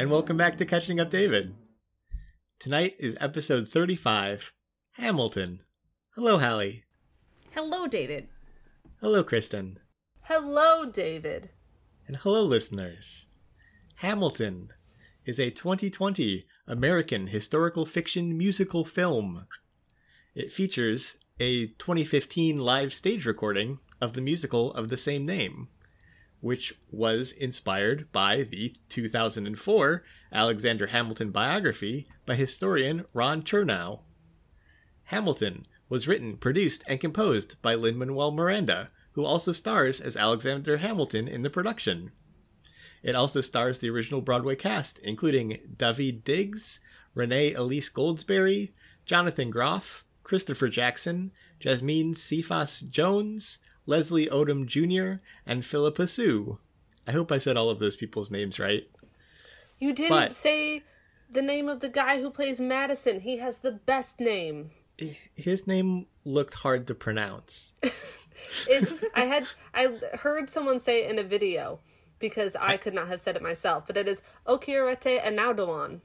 And welcome back to Catching Up David. Tonight is episode 35 Hamilton. Hello, Hallie. Hello, David. Hello, Kristen. Hello, David. And hello, listeners. Hamilton is a 2020 American historical fiction musical film. It features a 2015 live stage recording of the musical of the same name, which was inspired by the 2004 Alexander Hamilton biography by historian Ron Chernow. Hamilton was written, produced, and composed by Lin Manuel Miranda, who also stars as Alexander Hamilton in the production. It also stars the original Broadway cast, including Daveed Diggs, Renee Elise Goldsberry, Jonathan Groff, Christopher Jackson, Jasmine Cephas Jones, Leslie Odom Jr., and Phillipa Soo. I hope I said all of those people's names right. You didn't But- say the name of the guy who plays Madison. He has the best name. His name looked hard to pronounce. It, I had I heard someone say it in a video because I could not have said it myself, but it is Okieriete Onaodowan.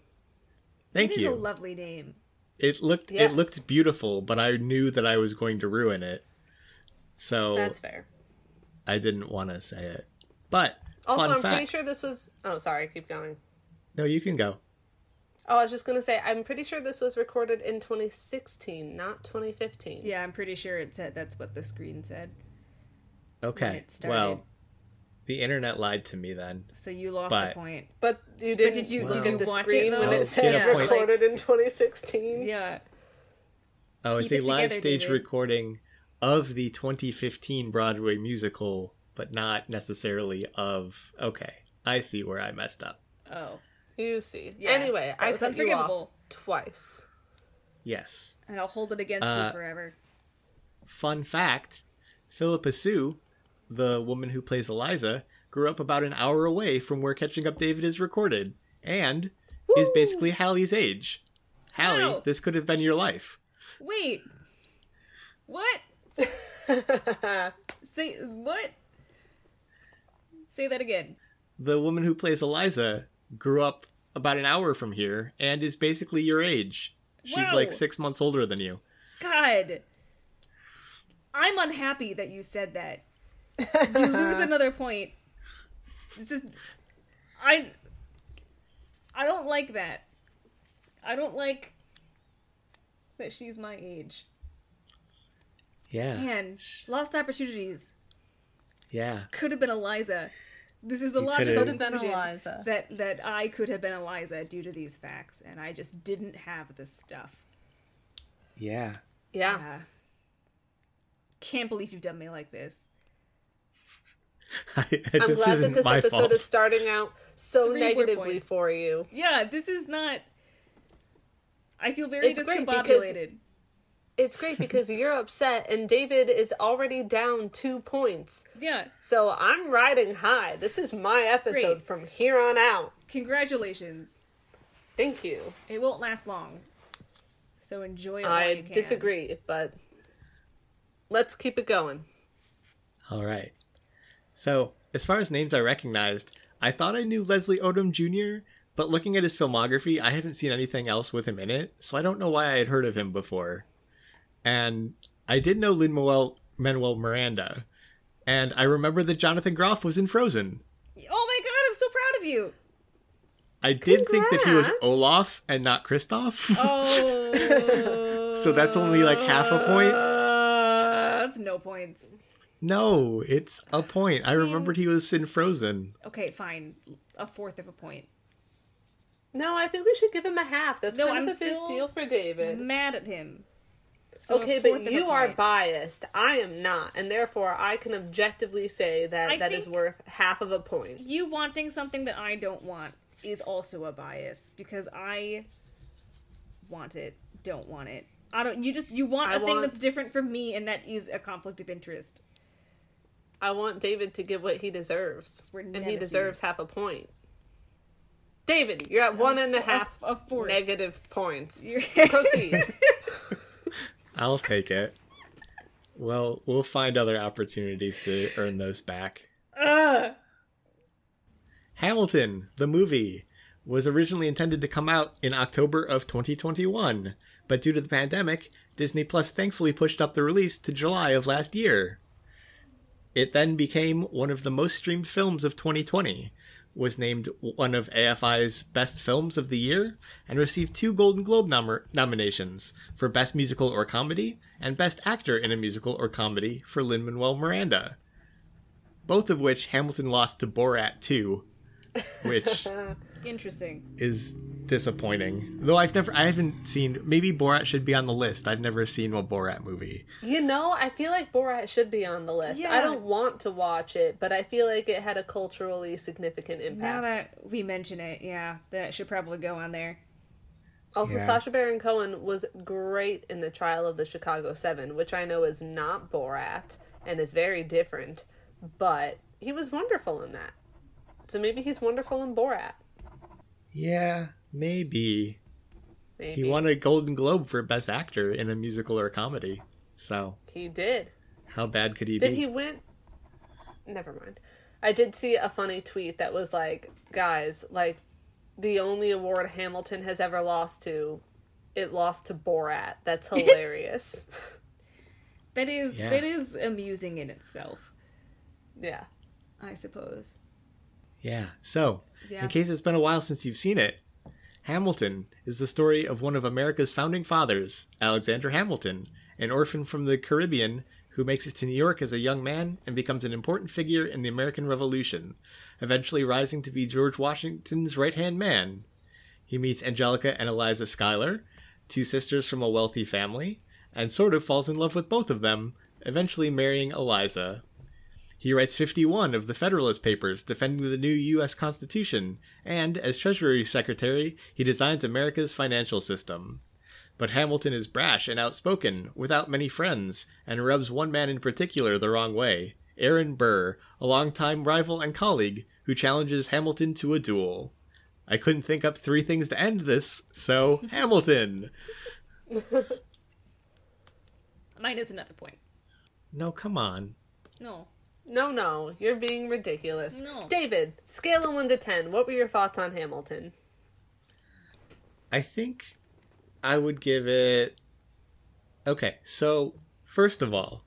Thank It is you. It is a lovely name. It looked Yes. it looked beautiful, but I knew that I was going to ruin it. So That's fair. I didn't want to say it. But Also, fun I'm fact. pretty sure this was. Oh, sorry. Keep going. No, you can go. Oh, I was just gonna say I'm pretty sure this was recorded in 2016, not 2015. Yeah, I'm pretty sure it said that's what the screen said. Okay. Well, the internet lied to me then. So you lost But- a point. But you didn't. did you- look did at you the watch it, screen though? when it said get a point. recorded in 2016? Yeah. Oh, it's a it live together, stage David. recording of the 2015 Broadway musical, but not necessarily of. Okay, I see where I messed up. Oh. You see. Yeah, anyway, I was cut you unforgivable. twice. Yes. And I'll hold it against Uh, you forever. Fun fact Phillipa Soo, the woman who plays Eliza, grew up about an hour away from where Catching Up David is recorded, and is basically Hallie's age. Hallie, Wow. this could have been your life. Wait. What? Say what? Say that again. The woman who plays Eliza grew up about an hour from here and is basically your age. She's Wow. like six months older than you. God. I'm unhappy that you said that. You lose another point. It's just I I don't like that. I don't like that she's my age. Yeah. Man, lost opportunities. Yeah. Could have been Eliza. This is the You logical could've- Been conclusion Eliza. that that I could have been Eliza due to these facts, and I just didn't have this stuff. Yeah. Yeah. Yeah. Can't believe you've done me like this. I'm this glad that isn't this episode fault. is starting out so Three negatively for you. Yeah, this is not. I feel very It's great because- discombobulated. It's great because you're upset and David is already down two points. Yeah, So I'm riding high. This is my episode Great. from here on out. congratulations. Thank you. It won't last long, so enjoy it while I you can. disagree, but let's keep it going. All right. So, as far as names I recognized, I thought I knew Leslie Odom Jr., but looking at his filmography, I haven't seen anything else with him in it, so I don't know why I had heard of him before. And I did know Lin Manuel Manuel Miranda, and I remember that Jonathan Groff was in Frozen. Oh my god, I'm so proud of you. I did think that he was Olaf and not Kristoff. Oh, So that's only, like, half a point? Uh, that's no points. no, it's a point. I remembered he was in Frozen. Okay, fine, a fourth of a point. No, I think we should give him a half. That's No, kind I'm of a big still deal for David. Mad at him. So Okay, but you are biased. I am not, and therefore I can objectively say that I that is worth half of a point. you wanting something that I don't want is also a bias because I want it, don't want it. I don't. You just you want I a thing that's different from me, and that is a conflict of interest. I want David to give what he deserves, and he deserves half a point. David, you're at one and a half a fourth. negative points. Proceed. I'll take it. Well, we'll find other opportunities to earn those back. Ugh. Hamilton, the movie, was originally intended to come out in October of 2021, but due to the pandemic, Disney Plus thankfully pushed up the release to July of last year. It then became one of the most streamed films of 2020, was named one of AFI's best films of the year, and received two Golden Globe nom- nominations for Best Musical or Comedy and Best Actor in a Musical or Comedy for Lin Manuel Miranda. Both of which Hamilton lost to Borat 2, which Interesting. is disappointing. Though I've never, I haven't seen. Maybe Borat should be on the list. I've never seen a Borat movie. You know, I feel like Borat should be on the list. Yeah. I don't want to watch it, but I feel like it had a culturally significant impact. Now impact. that we mention it, yeah, that should probably go on there. Also, Yeah. Sacha Baron Cohen was great in the trial of the Chicago Seven, which I know is not Borat and is very different, but he was wonderful in that. So maybe he's wonderful in Borat. Yeah, maybe. Maybe He won a Golden Globe for Best Actor in a musical or comedy. So He did. how bad could he Did be? Did he win? Never mind. I did see a funny tweet that was like, guys, like the only award Hamilton has ever lost to, it lost to Borat. That's hilarious. That is Yeah. that is amusing in itself, yeah. I suppose. Yeah. So, Yeah. in case it's been a while since you've seen it, Hamilton is the story of one of America's founding fathers, Alexander Hamilton, an orphan from the Caribbean who makes it to New York as a young man and becomes an important figure in the American Revolution, eventually rising to be George Washington's right hand man. He meets Angelica and Eliza Schuyler, two sisters from a wealthy family, and sort of falls in love with both of them, eventually marrying Eliza. He writes 51 of the Federalist Papers defending the new U.S. Constitution, and, as Treasury Secretary, he designs America's financial system. But Hamilton is brash and outspoken, without many friends, and rubs one man in particular the wrong way Aaron Burr, a longtime rival and colleague, who challenges Hamilton to a duel. I couldn't think up three things to end this, so Hamilton! Mine is another point. No, come on. No. No, no, you're being ridiculous. No. David, scale of 1 to 10, what were your thoughts on Hamilton? I think I would give it. Okay, so first of all,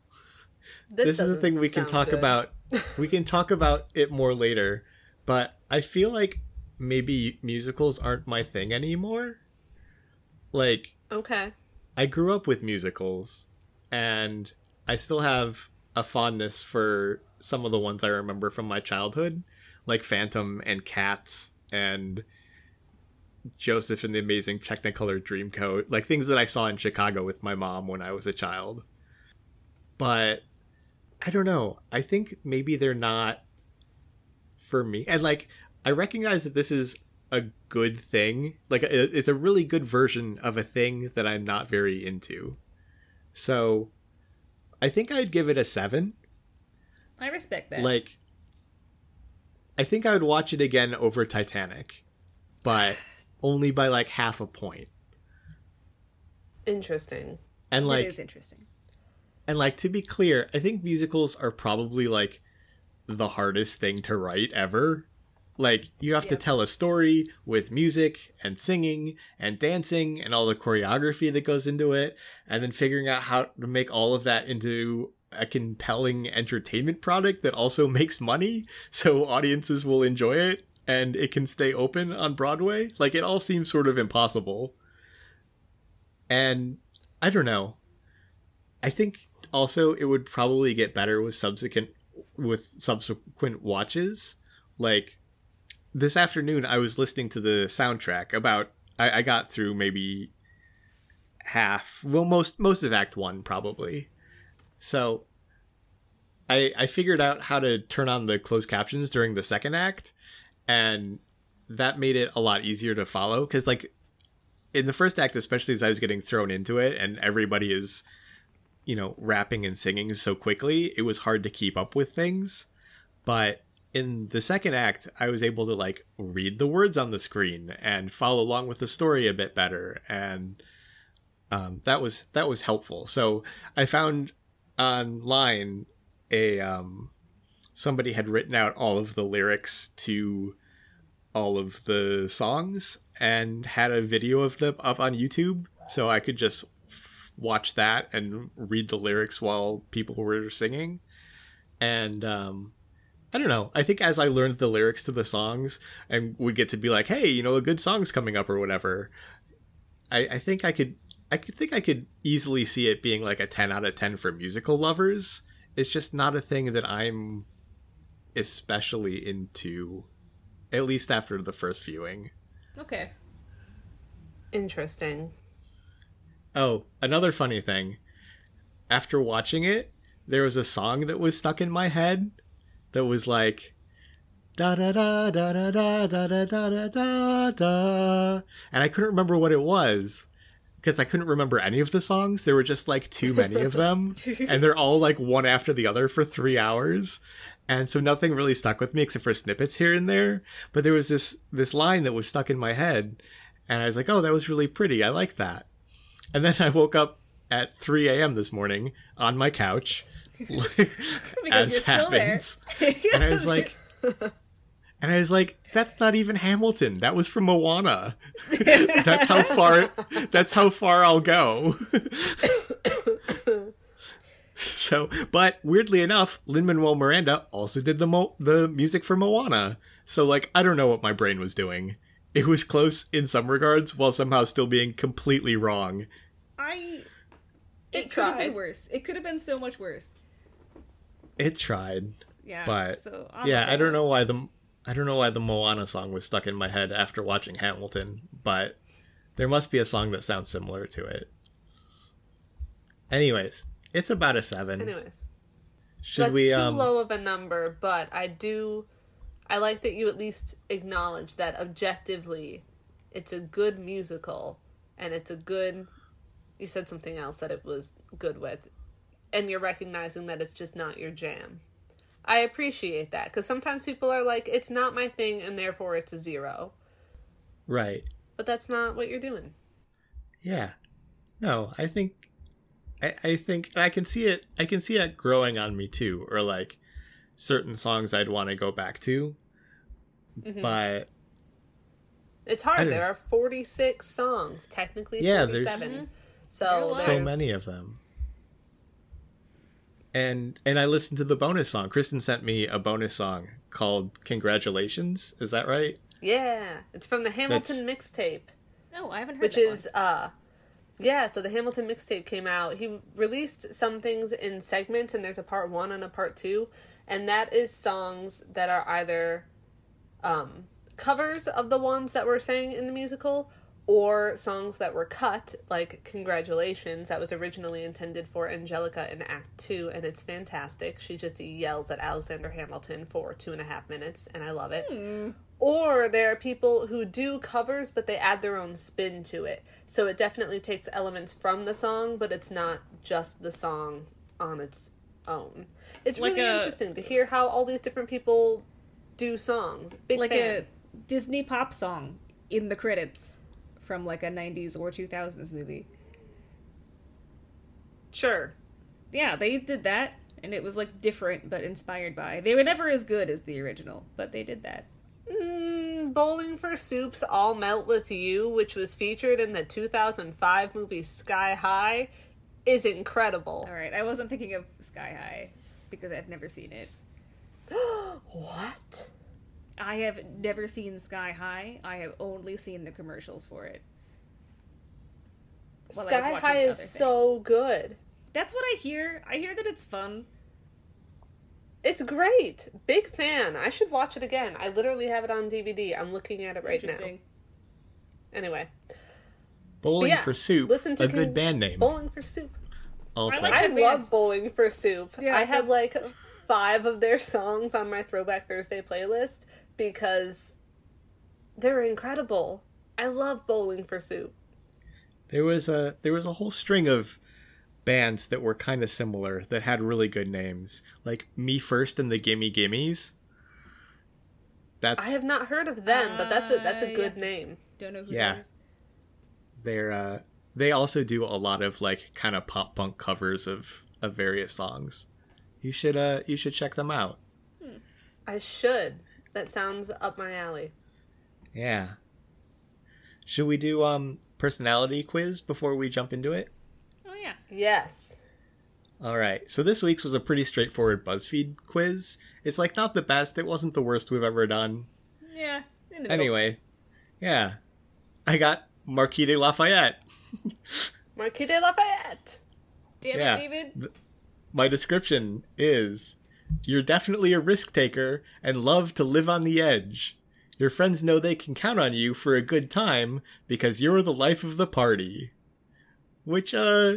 this, is a thing we can talk good. about. we can talk about it more later, but I feel like maybe musicals aren't my thing anymore. Like, Okay. I grew up with musicals, and I still have a fondness for some of the ones I remember from my childhood, like Phantom and Cats and Joseph and the Amazing Technicolor Dreamcoat, like things that I saw in Chicago with my mom when I was a child. But I don't know. I think maybe they're not for me. And like I recognize that this is a good thing. Like it's a really good version of a thing that I'm not very into. So I think I'd give it a 7. I respect that. Like I think I would watch it again over Titanic, but only by like half a point. Interesting. And like it is interesting. And like to be clear, I think musicals are probably like the hardest thing to write ever. Like you have to tell a story with music and singing and dancing and all the choreography that goes into it and then figuring out how to make all of that into a compelling entertainment product that also makes money so audiences will enjoy it and it can stay open on Broadway. Like it all seems sort of impossible. And I don't know. I think also it would probably get better with subsequent with subsequent watches. Like this afternoon, I was listening to the soundtrack. About I, I got through maybe half, well, most most of Act One probably. So I I figured out how to turn on the closed captions during the second act, and that made it a lot easier to follow. Because like in the first act, especially as I was getting thrown into it, and everybody is you know, rapping and singing so quickly, it was hard to keep up with things. But in the second act, I was able to like read the words on the screen and follow along with the story a bit better, and um, that was that was helpful. So I found online a um, somebody had written out all of the lyrics to all of the songs and had a video of them up on YouTube, so I could just watch that and read the lyrics while people were singing. And um, I don't know. I think as I learned the lyrics to the songs and would get to be like, hey, you know, a good song's coming up or whatever, I, I think I could I think I could easily see it being like a ten out of ten for musical lovers. It's just not a thing that I'm especially into, at least after the first viewing. Okay. Interesting. Oh, another funny thing. After watching it, there was a song that was stuck in my head that was like da da da da da da da da da da da and I couldn't remember what it was because I couldn't remember any of the songs. There were just like too many of them, and they're all like one after the other for three hours. And so nothing really stuck with me except for snippets here and there. But there was this this line that was stuck in my head, and I was like, "Oh, that was really pretty. I like that." And then I woke up at 3 a.m. this morning on my couch, as you're still there. happens, and I was like, and I was like, "That's not even Hamilton. That was from Moana. that's how far. That's how far I'll go." so, but weirdly enough, Lin Manuel Miranda also did the mo- the music for Moana. So, like, I don't know what my brain was doing. It was close in some regards, while somehow still being completely wrong. I. It It could have been worse. It could have been so much worse. It tried. Yeah. But, so yeah, I don't know why the I don't know why the Moana song was stuck in my head after watching Hamilton, but there must be a song that sounds similar to it. Anyways, it's about a seven. Anyways, Should that's we too um low of a number, but I do. I like that you at least acknowledge that objectively, it's a good musical, and it's a good. You said something else that it was good with, and you're recognizing that it's just not your jam. I appreciate that because sometimes people are like, "It's not my thing," and therefore it's a zero. right. But that's not what you're doing. Yeah. No, I think I, I think I can see it I can see it growing on me too, or like certain songs I'd want to go back to. Mm-hmm. But It's hard. There are 46 songs, technically Yeah, there's- So, There's so many of them. And and I listened to the bonus song. Kristen sent me a bonus song called Congratulations. Is that right? Yeah, it's from the Hamilton mixtape, No, I haven't heard which that is uh yeah, so the Hamilton mixtape came out. He released some things in segments and there's a part 1 and a part 2, and that is songs that are either um covers of the ones that were sang in the musical or songs that were cut, like Congratulations, that was originally intended for Angelica in Act Two, and it's fantastic. She just yells at Alexander Hamilton for two and a half minutes, and I love it. Hmm. Or there are people who do covers, but they add their own spin to it. So it definitely takes elements from the song, but it's not just the song on its own. It's Like really a- interesting to hear how all these different people do songs. Big like fan. a Disney pop song in the credits from like a 90s or 2000s movie. Sure. Yeah, they did that and it was like different but inspired by. They were never as good as the original, but they did that. Mm, Bowling for Soup's All Melt With You, which was featured in the 2005 movie Sky High, is incredible. All right, I wasn't thinking of Sky High because I've never seen it. what? I have never seen Sky High. I have only seen the commercials for it. While I was Sky High is other so good. That's what I hear. I hear that it's fun. It's great. Big fan. I should watch it again. I literally have it on DVD. I'm looking at it right now. Anyway, Bowling yeah, for Soup. listen to a good band name. Bowling for Soup. also. I like I love band. Bowling for Soup. Yeah, I have like five of their songs on my Throwback Thursday playlist because they're incredible. I love Bowling for Soup. There was a there was a whole string of bands that were kind of similar that had really good names, like Me First and the Gimme Gimmes. That's I have not heard of them, but that's a that's a Uh, good yeah. name. Don't know who Yeah. they're uh, they also do a lot of like kind of pop punk covers of of various songs. You should uh you should check them out. I should. That sounds up my alley. Yeah. Should we do um personality quiz before we jump into it? Oh yeah. Yes. All right. So this week's was a pretty straightforward BuzzFeed quiz. It's like not the best. It wasn't the worst we've ever done. Yeah. In the middle. Anyway, yeah. I got Marquis de Lafayette. Marquis de Lafayette. Damn Yeah. it, David. My description is You're definitely a risk taker and love to live on the edge. Your friends know they can count on you for a good time because you're the life of the party. Which, uh,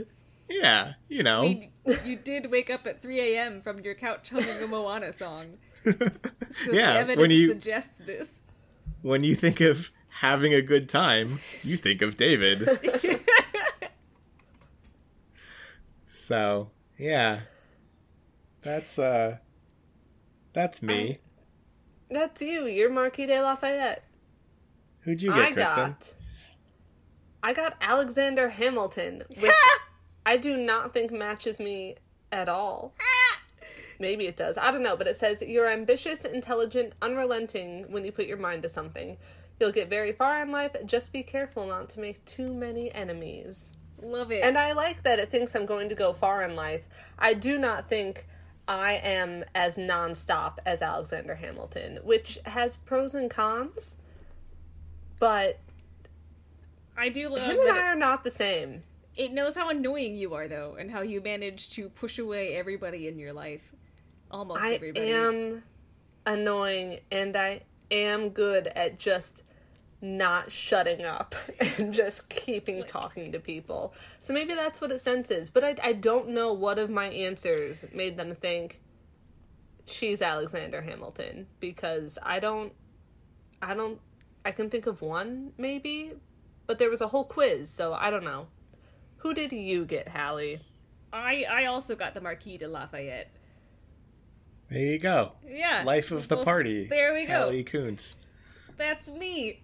yeah, you know. I mean, you did wake up at 3 a.m. from your couch humming a Moana song. So the yeah, evidence when you suggests this. when you think of having a good time, you think of David. so, yeah. That's uh that's me. That's you. You're Marquis de Lafayette. Who'd you get, I Kristen? got. I got Alexander Hamilton, which I do not think matches me at all. Maybe it does. I don't know, but it says you're ambitious, intelligent, unrelenting when you put your mind to something. You'll get very far in life. Just be careful not to make too many enemies. Love it. And I like that it thinks I'm going to go far in life. I do not think I am as nonstop as Alexander Hamilton, which has pros and cons. But I do love him and I are not the same. it knows how annoying you are, though, and how you manage to push away everybody in your life. Almost I everybody. I am annoying and I am good at just not shutting up and just keeping talking to people. So maybe that's what it senses. But I, I don't know what of my answers made them think she's Alexander Hamilton because I don't I don't I can think of one maybe, but there was a whole quiz, so I don't know. Who did you get, Hallie? I I also got the Marquis de Lafayette. There you go. Yeah. Life of the Well, party. There we go. Hallie Kuntz. That's me.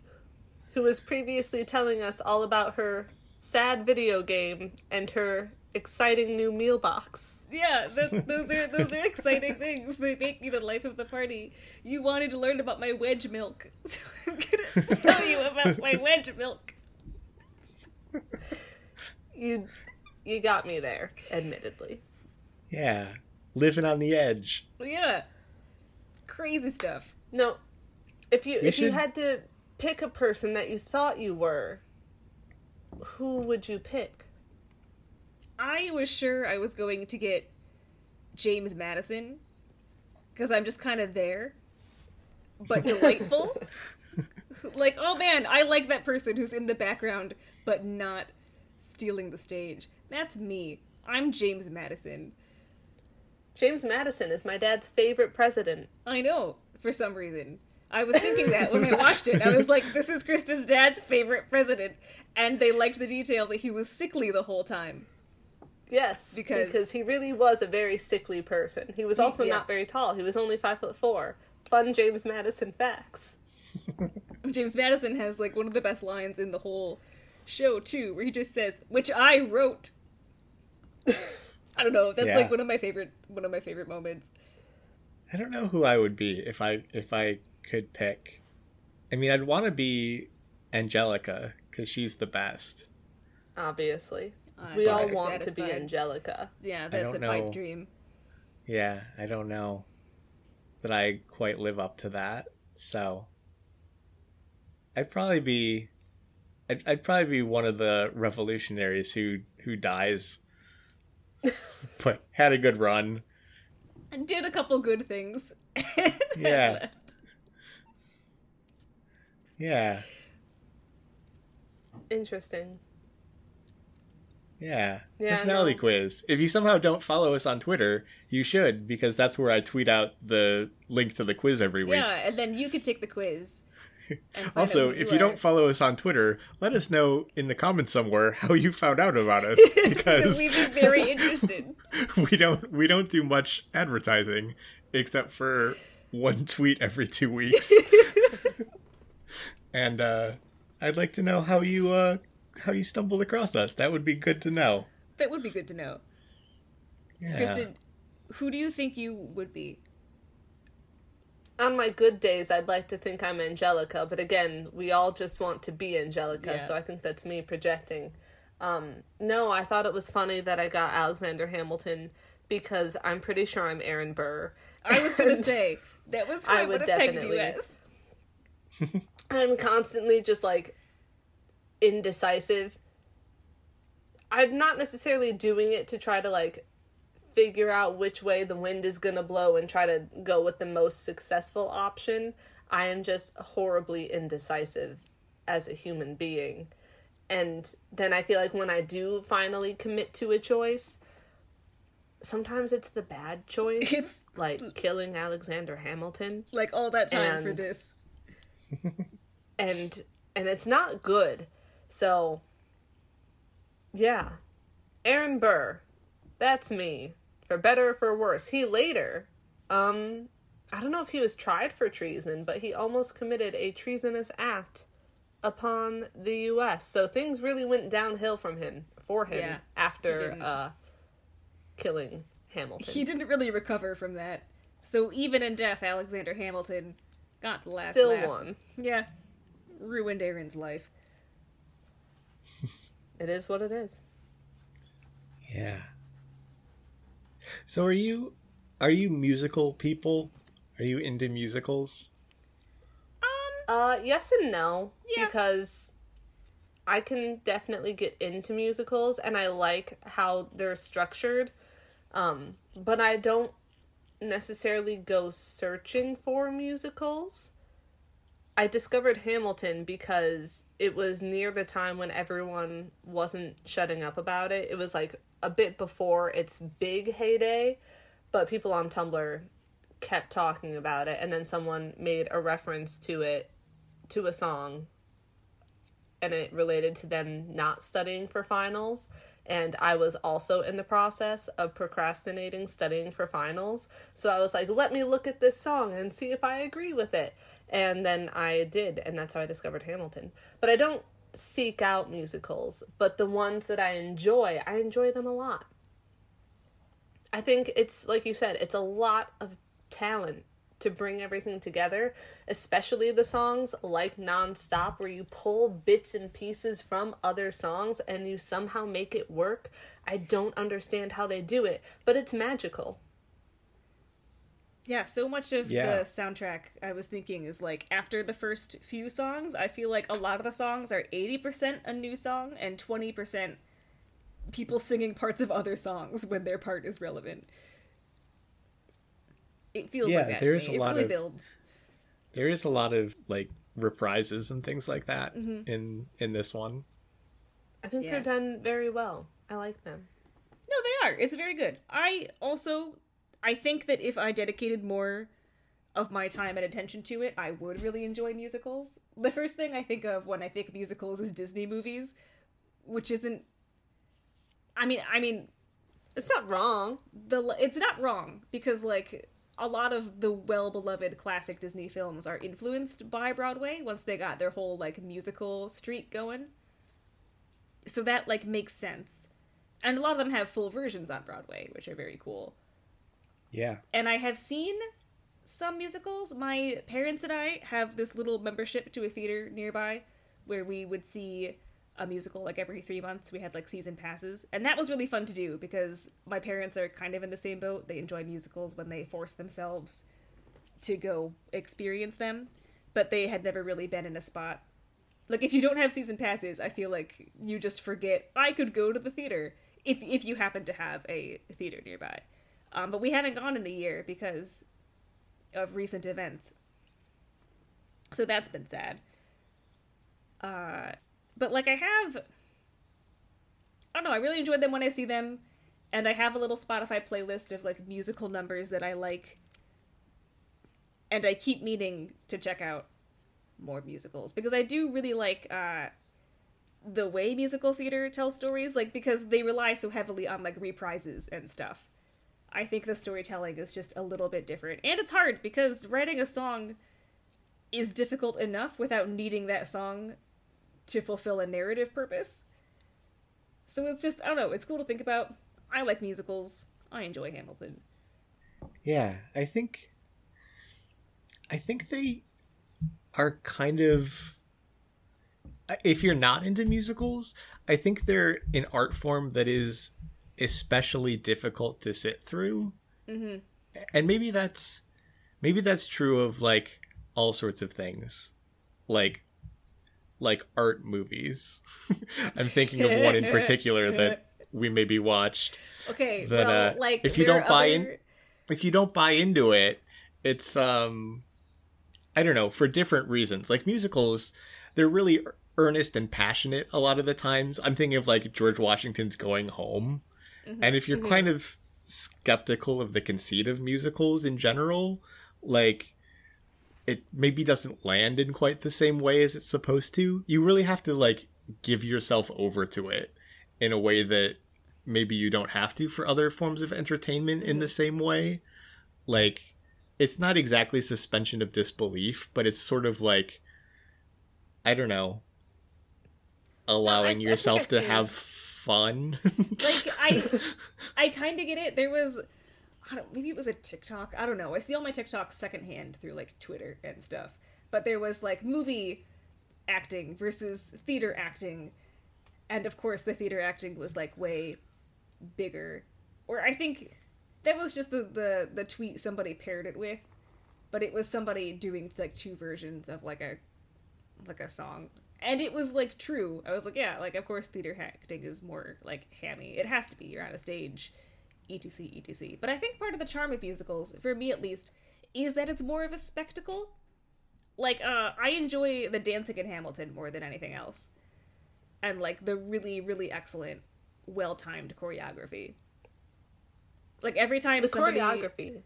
Who was previously telling us all about her sad video game and her exciting new meal box. Yeah, that, those are those are exciting things. They make me the life of the party. You wanted to learn about my wedge milk, so I'm gonna tell you about my wedge milk. You you got me there, admittedly. Yeah. Living on the edge. Yeah, crazy stuff. No. If you We if you had to pick a person that you thought you were, who would you pick? I was sure I was going to get James Madison because I'm just kind of there, but delightful. like, oh man, I like that person who's in the background but not stealing the stage. That's me. I'm James Madison. James Madison is my dad's favorite president. I know, for some reason. I was thinking that when I watched it. I was like, this is Kristen's dad's favorite president. And they liked the detail that he was sickly the whole time. Yes, Because- because, he really was a very sickly person. He was also yeah. not very tall. He was only five foot four. Fun James Madison facts. James Madison has like one of the best lines in the whole show too, where he just says, "Which I wrote." I don't know. That's Yeah. like one of my favorite one of my favorite moments. I don't know who I would be if I if I could pick. I mean, I'd want to be Angelica because she's the best. Obviously, I'm we all better want to be. Angelica. Yeah, that's a don't pipe know. dream. Yeah, I don't know that I quite live up to that. So I'd probably be I'd, I'd probably be one of the revolutionaries who who dies but had a good run. And did a couple good things. Yeah. Yeah. Interesting. Yeah. Yeah, Personality no. quiz. If you somehow don't follow us on Twitter, you should because that's where I tweet out the link to the quiz every week. Yeah, and then you could take the quiz. and find out Also, if you you don't follow us on Twitter, let us know in the comments somewhere how you found out about us because we'd be very interested. we don't we don't do much advertising except for one tweet every 2 weeks. and uh I'd like to know how you uh how you stumbled across us. That would be good to know. that would be good to know. Yeah. Kristen, who do you think you would be? on my good days, I'd like to think I'm Angelica, but again, we all just want to be Angelica, Yeah. so I think that's me projecting. Um, no, I thought it was funny that I got Alexander Hamilton because I'm pretty sure I'm Aaron Burr. I was gonna say that was who I I, would would have pegged you as. I'm constantly just like indecisive. I'm not necessarily doing it to try to like figure out which way the wind is going to blow and try to go with the most successful option. I am just horribly indecisive as a human being. And then I feel like when I do finally commit to a choice, sometimes it's the bad choice. It's- like killing Alexander Hamilton Like all that time for this. And and it's not good. So yeah. Aaron Burr. That's me. For better or for worse. He later um I don't know if he was tried for treason, but he almost committed a treasonous act upon the US. So things really went downhill from him for him Yeah, after uh killing Hamilton. He didn't really recover from that. So even in death, Alexander Hamilton got the last Still laugh. won. Yeah. Ruined Aaron's life. It is what it is. Yeah. So are you are you musical people? Are you into musicals? Um uh, yes and no. Yeah. Because I can definitely get into musicals and I like how they're structured. Um, but I don't necessarily go searching for musicals. I discovered Hamilton because it was near the time when everyone wasn't shutting up about it. It was like a bit before its big heyday, but people on Tumblr kept talking about it and then someone made a reference to it to a song and it related to them not studying for finals and I was also in the process of procrastinating studying for finals. So I was like, let me look at this song and see if I agree with it. And then I did, and that's how I discovered Hamilton. But I don't seek out musicals, but the ones that I enjoy, I enjoy them a lot. I think it's like you said, it's a lot of talent to bring everything together, especially the songs like Nonstop, where you pull bits and pieces from other songs and you somehow make it work. I don't understand how they do it, but it's magical. Yeah, so much of Yeah. the soundtrack I was thinking is like after the first few songs, I feel like a lot of the songs are 80% a new song and 20% people singing parts of other songs when their part is relevant. It feels Yeah, like that. there to is me. a it lot really of- builds. There is a lot of like reprises and things like that Mm-hmm. in in this one. I think Yeah. they're done very well. I like them. No, they are. It's very good. I also I think that if I dedicated more of my time and attention to it, I would really enjoy musicals. The first thing I think of when I think musicals is Disney movies, which isn't I mean, I mean, It's not wrong. the it's not wrong because like a lot of the well-beloved classic Disney films are influenced by Broadway once they got their whole like musical streak going. So that like makes sense. And a lot of them have full versions on Broadway, which are very cool. Yeah. And I have seen some musicals. My parents and I have this little membership to a theater nearby where we would see a musical like every three months. We had like season passes. And that was really fun to do because my parents are kind of in the same boat. They enjoy musicals when they force themselves to go experience them, but they had never really been in a spot. Like if you don't have season passes, I feel like you just forget I could go to the theater if if you happen to have a theater nearby. Um, but we haven't gone in a year because of recent events. So that's been sad. Uh, but like I have, I don't know. I really enjoy them when I see them, and I have a little Spotify playlist of like musical numbers that I like, and I keep meaning to check out more musicals because I do really like uh, the way musical theater tells stories. Like because they rely so heavily on like reprises and stuff. I think the storytelling is just a little bit different. And it's hard because writing a song is difficult enough without needing that song to fulfill a narrative purpose. So it's just, I don't know, it's cool to think about. I like musicals. I enjoy Hamilton. Yeah, I think I think they are kind of if you're not into musicals, I think they're an art form that is especially difficult to sit through. Mm-hmm. And maybe that's maybe that's true of like all sorts of things. Like like art movies. I'm thinking of one in particular that we maybe watched. Okay, That, well, uh, like if you don't buy other... in- If you don't buy into it, it's um I don't know, for different reasons. Like musicals, they're really earnest and passionate a lot of the times. I'm thinking of like George Washington's Going Home. Mm-hmm. And if you're kind of skeptical of the conceit of musicals in general, like it maybe doesn't land in quite the same way as it's supposed to. You really have to like give yourself over to it in a way that maybe you don't have to for other forms of entertainment in the same way. Like it's not exactly suspension of disbelief, but it's sort of like I don't know, allowing I think I yourself to have fun. like I I kind of get it. There was I don't maybe it was a TikTok. I don't know. I see all my TikToks secondhand through like Twitter and stuff. But there was like movie acting versus theater acting. And of course the theater acting was like way bigger. Or I think that was just the the the tweet somebody paired it with. But it was somebody doing like two versions of like a like a song and it was like true i was like yeah like of course theater acting is more like hammy it has to be you're on a stage etc etc but i think part of the charm of musicals for me at least is that it's more of a spectacle like uh i enjoy the dancing in hamilton more than anything else and like the really really excellent well-timed choreography like every time The somebody choreography.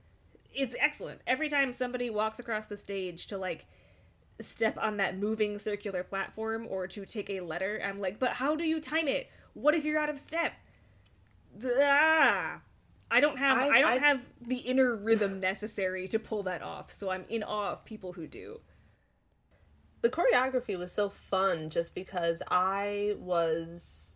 it's excellent. Every time somebody walks across the stage to like step on that moving circular platform or to take a letter, I'm like, but how do you time it? What if you're out of step? Ah, I don't have I, I- don't I- have the inner rhythm necessary to pull that off. So I'm in awe of people who do. the choreography was so fun just because I was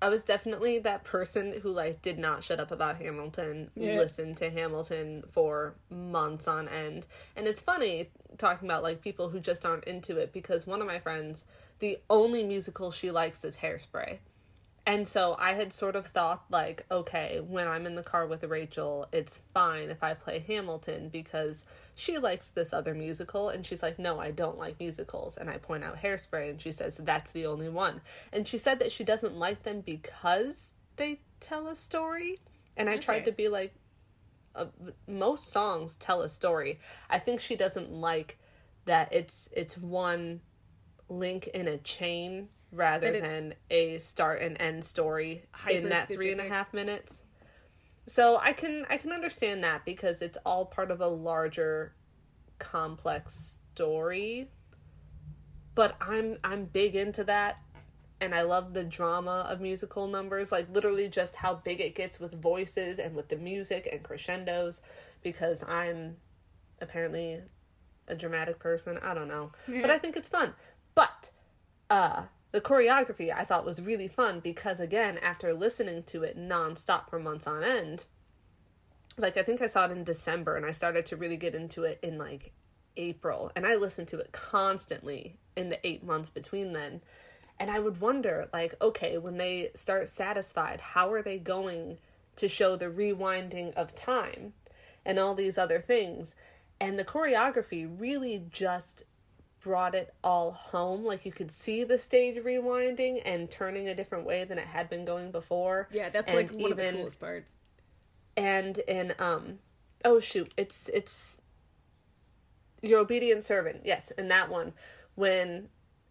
I was definitely that person who like did not shut up about Hamilton, Yeah. listened to Hamilton for months on end. And it's funny talking about like people who just aren't into it because one of my friends, the only musical she likes is Hairspray. And so I had sort of thought, like, okay, when I'm in the car with Rachel, it's fine if I play Hamilton because she likes this other musical. And she's like, no, I don't like musicals. And I point out Hairspray, and she says, that's the only one. And she said that she doesn't like them because they tell a story. And I tried to be like, uh, most songs tell a story. I think she doesn't like that it's it's one link in a chain rather than a start and end story in that three and a half minutes. So I can I can understand that because it's all part of a larger complex story. But I'm I'm big into that and I love the drama of musical numbers, like literally just how big it gets with voices and with the music and crescendos because I'm apparently a dramatic person. I don't know. But I think it's fun. But uh the choreography I thought was really fun because again, after listening to it nonstop for months on end, like I think I saw it in December and I started to really get into it in like April and I listened to it constantly in the 8 months between then. And I would wonder like okay, when they start satisfied, how are they going to show the rewinding of time and all these other things? And the choreography really just brought it all home. Like you could see the stage rewinding and turning a different way than it had been going before. Yeah, that's And like one of the even- coolest parts. and in um oh shoot it's it's your obedient servant yes in that one when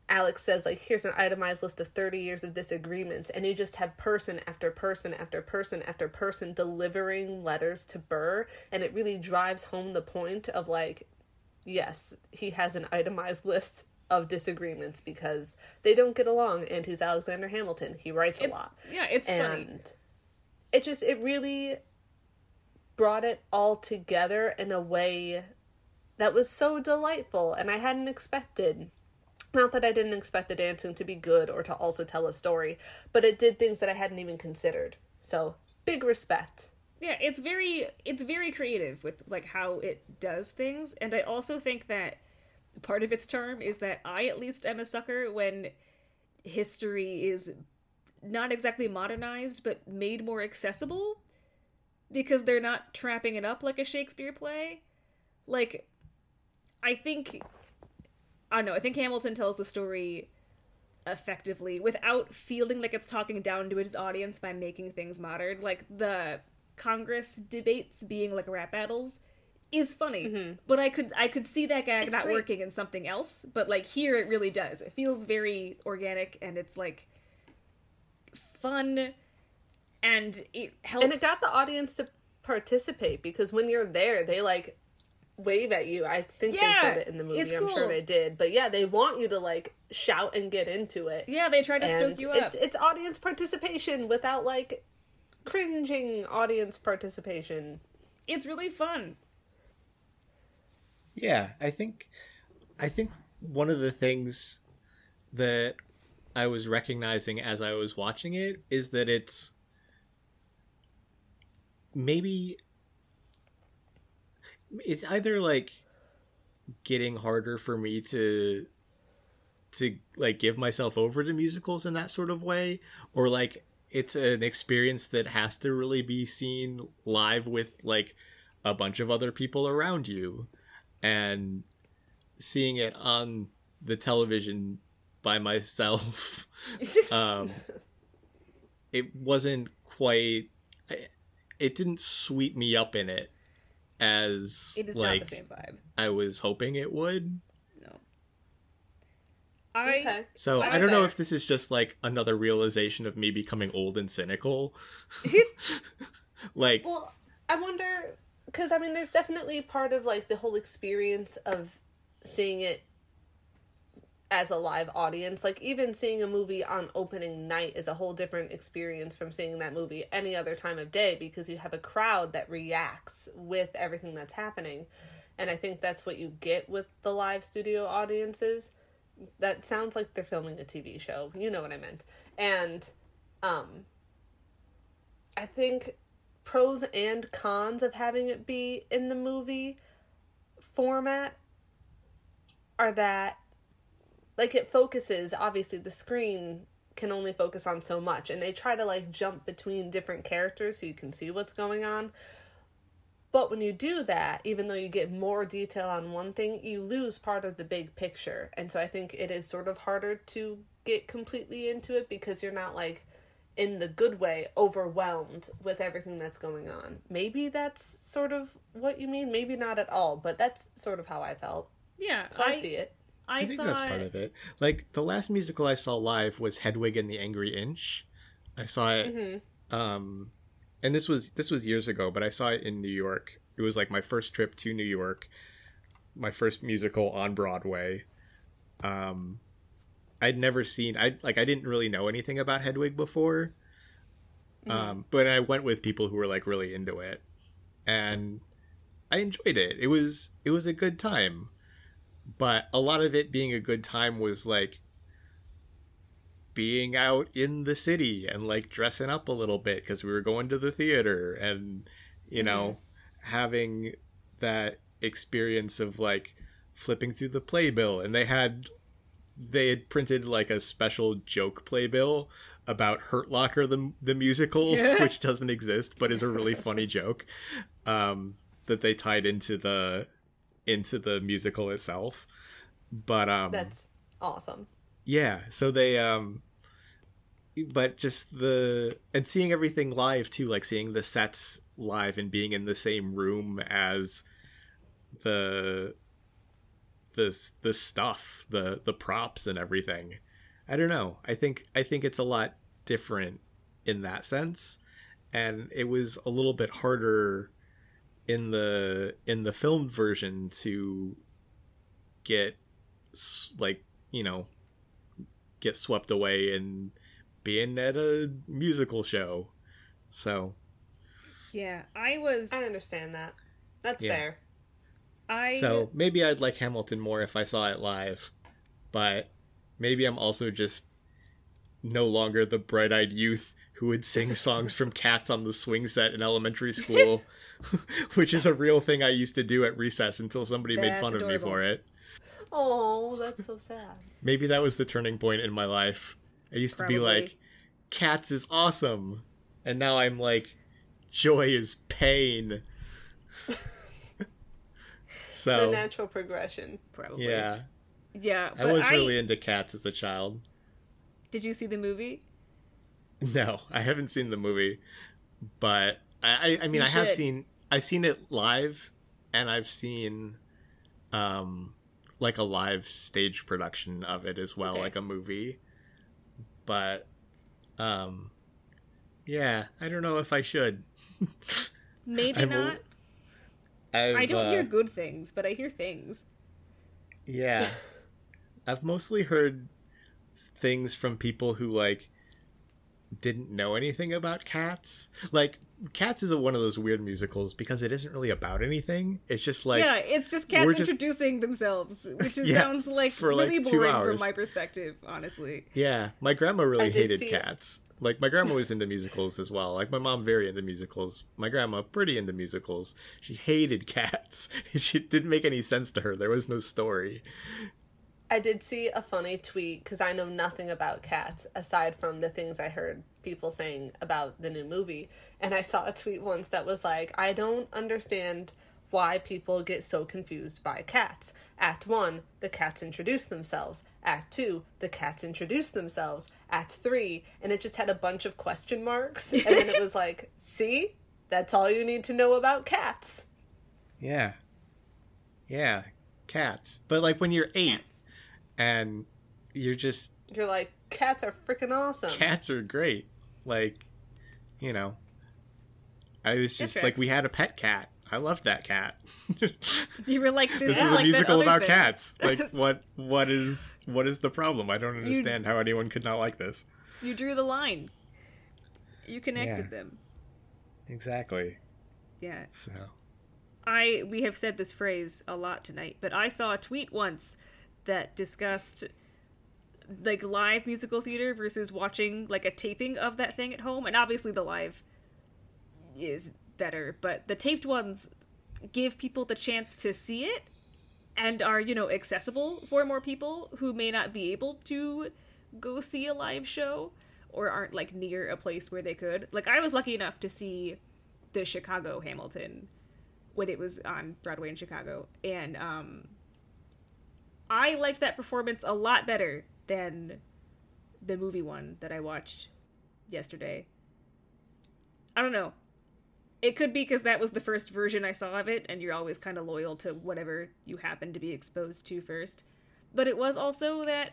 alex says like here's an itemized list of 30 years of disagreements and you just have person after person after person after person delivering letters to burr and it really drives home the point of like yes he has an itemized list of disagreements because they don't get along and he's alexander hamilton he writes a lot yeah, it's funny. and it just it really brought it all together in a way that was so delightful and I hadn't expected. Not that I didn't expect the dancing to be good or to also tell a story, but it did things that I hadn't even considered. So, big respect yeah it's very it's very creative with like how it does things and i also think that part of its charm is that i at least am a sucker when history is not exactly modernized but made more accessible because they're not trapping it up like a shakespeare play. Like i think i don't know i think hamilton tells the story effectively without feeling like it's talking down to its audience by making things modern. Like the Congress debates being like rap battles is funny. Mm-hmm. But I could I could see that gag It's not great. working in something else. But like here it really does. It feels very organic and it's like fun and it helps and it got the audience to participate because when you're there they like wave at you i think Yeah, they showed it in the movie it's i'm sure they did but yeah they want you to like shout and get into it Yeah, they try to and stoke you up. it's it's audience participation without like cringing audience participation It's really fun. Yeah, I think I think one of the things that I was recognizing as I was watching it is that it's maybe it's either like getting harder for me to to like give myself over to musicals in that sort of way or like it's an experience that has to really be seen live with like a bunch of other people around you and seeing it on the television by myself um it wasn't quite it didn't sweep me up in it as it is like not the same vibe. I was hoping it would. No. I okay So That's I don't know if this is just like another realization of me becoming old and cynical. like Well, I wonder because I mean, there's definitely part of like the whole experience of seeing it as a live audience. Like even seeing a movie on opening night is a whole different experience from seeing that movie any other time of day because you have a crowd that reacts with everything that's happening. And I think that's what you get with the live studio audiences. That sounds like they're filming a TV show. You know what I meant. And um I think pros and cons of having it be in the movie format are that like it focuses obviously the screen can only focus on so much and they try to like jump between different characters so you can see what's going on but when you do that even though you get more detail on one thing you lose part of the big picture. And so i think it is sort of harder to get completely into it because you're not like in the good way overwhelmed with everything that's going on. Maybe that's sort of what you mean. Maybe not at all but that's sort of how i felt. Yeah, so i, see it. I, I think saw that's part of it. Like the last musical I saw live was Hedwig and the Angry Inch. I saw it um and this was this was years ago, but I saw it in New York. It was like my first trip to New York. My first musical on Broadway. Um I'd never seen I like I didn't really know anything about Hedwig before. Um but I went with people who were like really into it. And I enjoyed it. It was it was a good time but a lot of it being a good time was like being out in the city and like dressing up a little bit because we were going to the theater and you know having that experience of like flipping through the playbill. And they had they had printed like a special joke playbill about Hurt Locker the the musical Yeah. which doesn't exist but is a really funny joke um that they tied into the into the musical itself. But um that's awesome yeah so they um but just the and seeing everything live too like seeing the sets live and being in the same room as the the the stuff the the props and everything. I don't know. I think i think it's a lot different in that sense. And it was a little bit harder in the in the filmed version to get like you know get swept away in being at a musical show so Yeah, I was. i understand that that's Yeah. fair I so maybe i'd like hamilton more if i saw it live but maybe i'm also just no longer the bright-eyed youth who would sing songs from Cats on the swing set in elementary school, which is a real thing I used to do at recess until somebody made That's fun of me for it. Oh, that's so sad. Maybe that was the turning point in my life. I used to be like, Cats is awesome. And now I'm like, joy is pain. So the natural progression. Probably. yeah. Yeah. I but was really into cats as a child. Did you see the movie? No, I haven't seen the movie, but I, I, I mean, You I have seen, I've seen it live, and I've seen, um, like a live stage production of it as well, Okay. like a movie. But, um, yeah, I don't know if I should. Maybe a- not. I've, I don't uh, hear good things, but I hear things. Yeah. I've mostly heard things from people who like didn't know anything about cats. Like Cats is a, one of those weird musicals because it isn't really about anything. It's just like yeah, it's just cats just- introducing themselves, which is, Yeah, sounds like for, like, really two boring from my perspective, honestly. Yeah, my grandma really I hated cats. Like my grandma was into musicals as well. Like my mom very into musicals. My grandma pretty into musicals. She hated cats. She didn't make any sense to her. There was no story. I did see a funny tweet because I know nothing about cats aside from the things I heard people saying about the new movie. And I saw a tweet once that was like, I don't understand why people get so confused by cats. Act 1, the cats introduce themselves. Act 2, the cats introduce themselves. Act 3, and it just had a bunch of question marks. And then it was like, see? That's all you need to know about cats. Yeah. Yeah, cats. But like when you're 8 Cats. And you're just You're like, cats are freaking awesome. cats are great. Like, you know, I was just like we had a pet cat. I loved that cat. You were like, this, this is, is a like that musical about thing. cats. Like what what is what is the problem? I don't understand how anyone could not like this. You drew the line. You connected Yeah. them. Exactly. Yeah. So I we have said this phrase a lot tonight, but I saw a tweet once that discussed like live musical theater versus watching like a taping of that thing at home, and obviously the live is better, but the taped ones give people the chance to see it and are, you know, accessible for more people who may not be able to go see a live show or aren't like near a place where they could. Like I was lucky enough to see the Chicago Hamilton when it was on Broadway in Chicago and um I liked that performance a lot better than the movie one that I watched yesterday. I don't know. It could be because that was the first version I saw of it, and you're always kind of loyal to whatever you happen to be exposed to first. But it was also that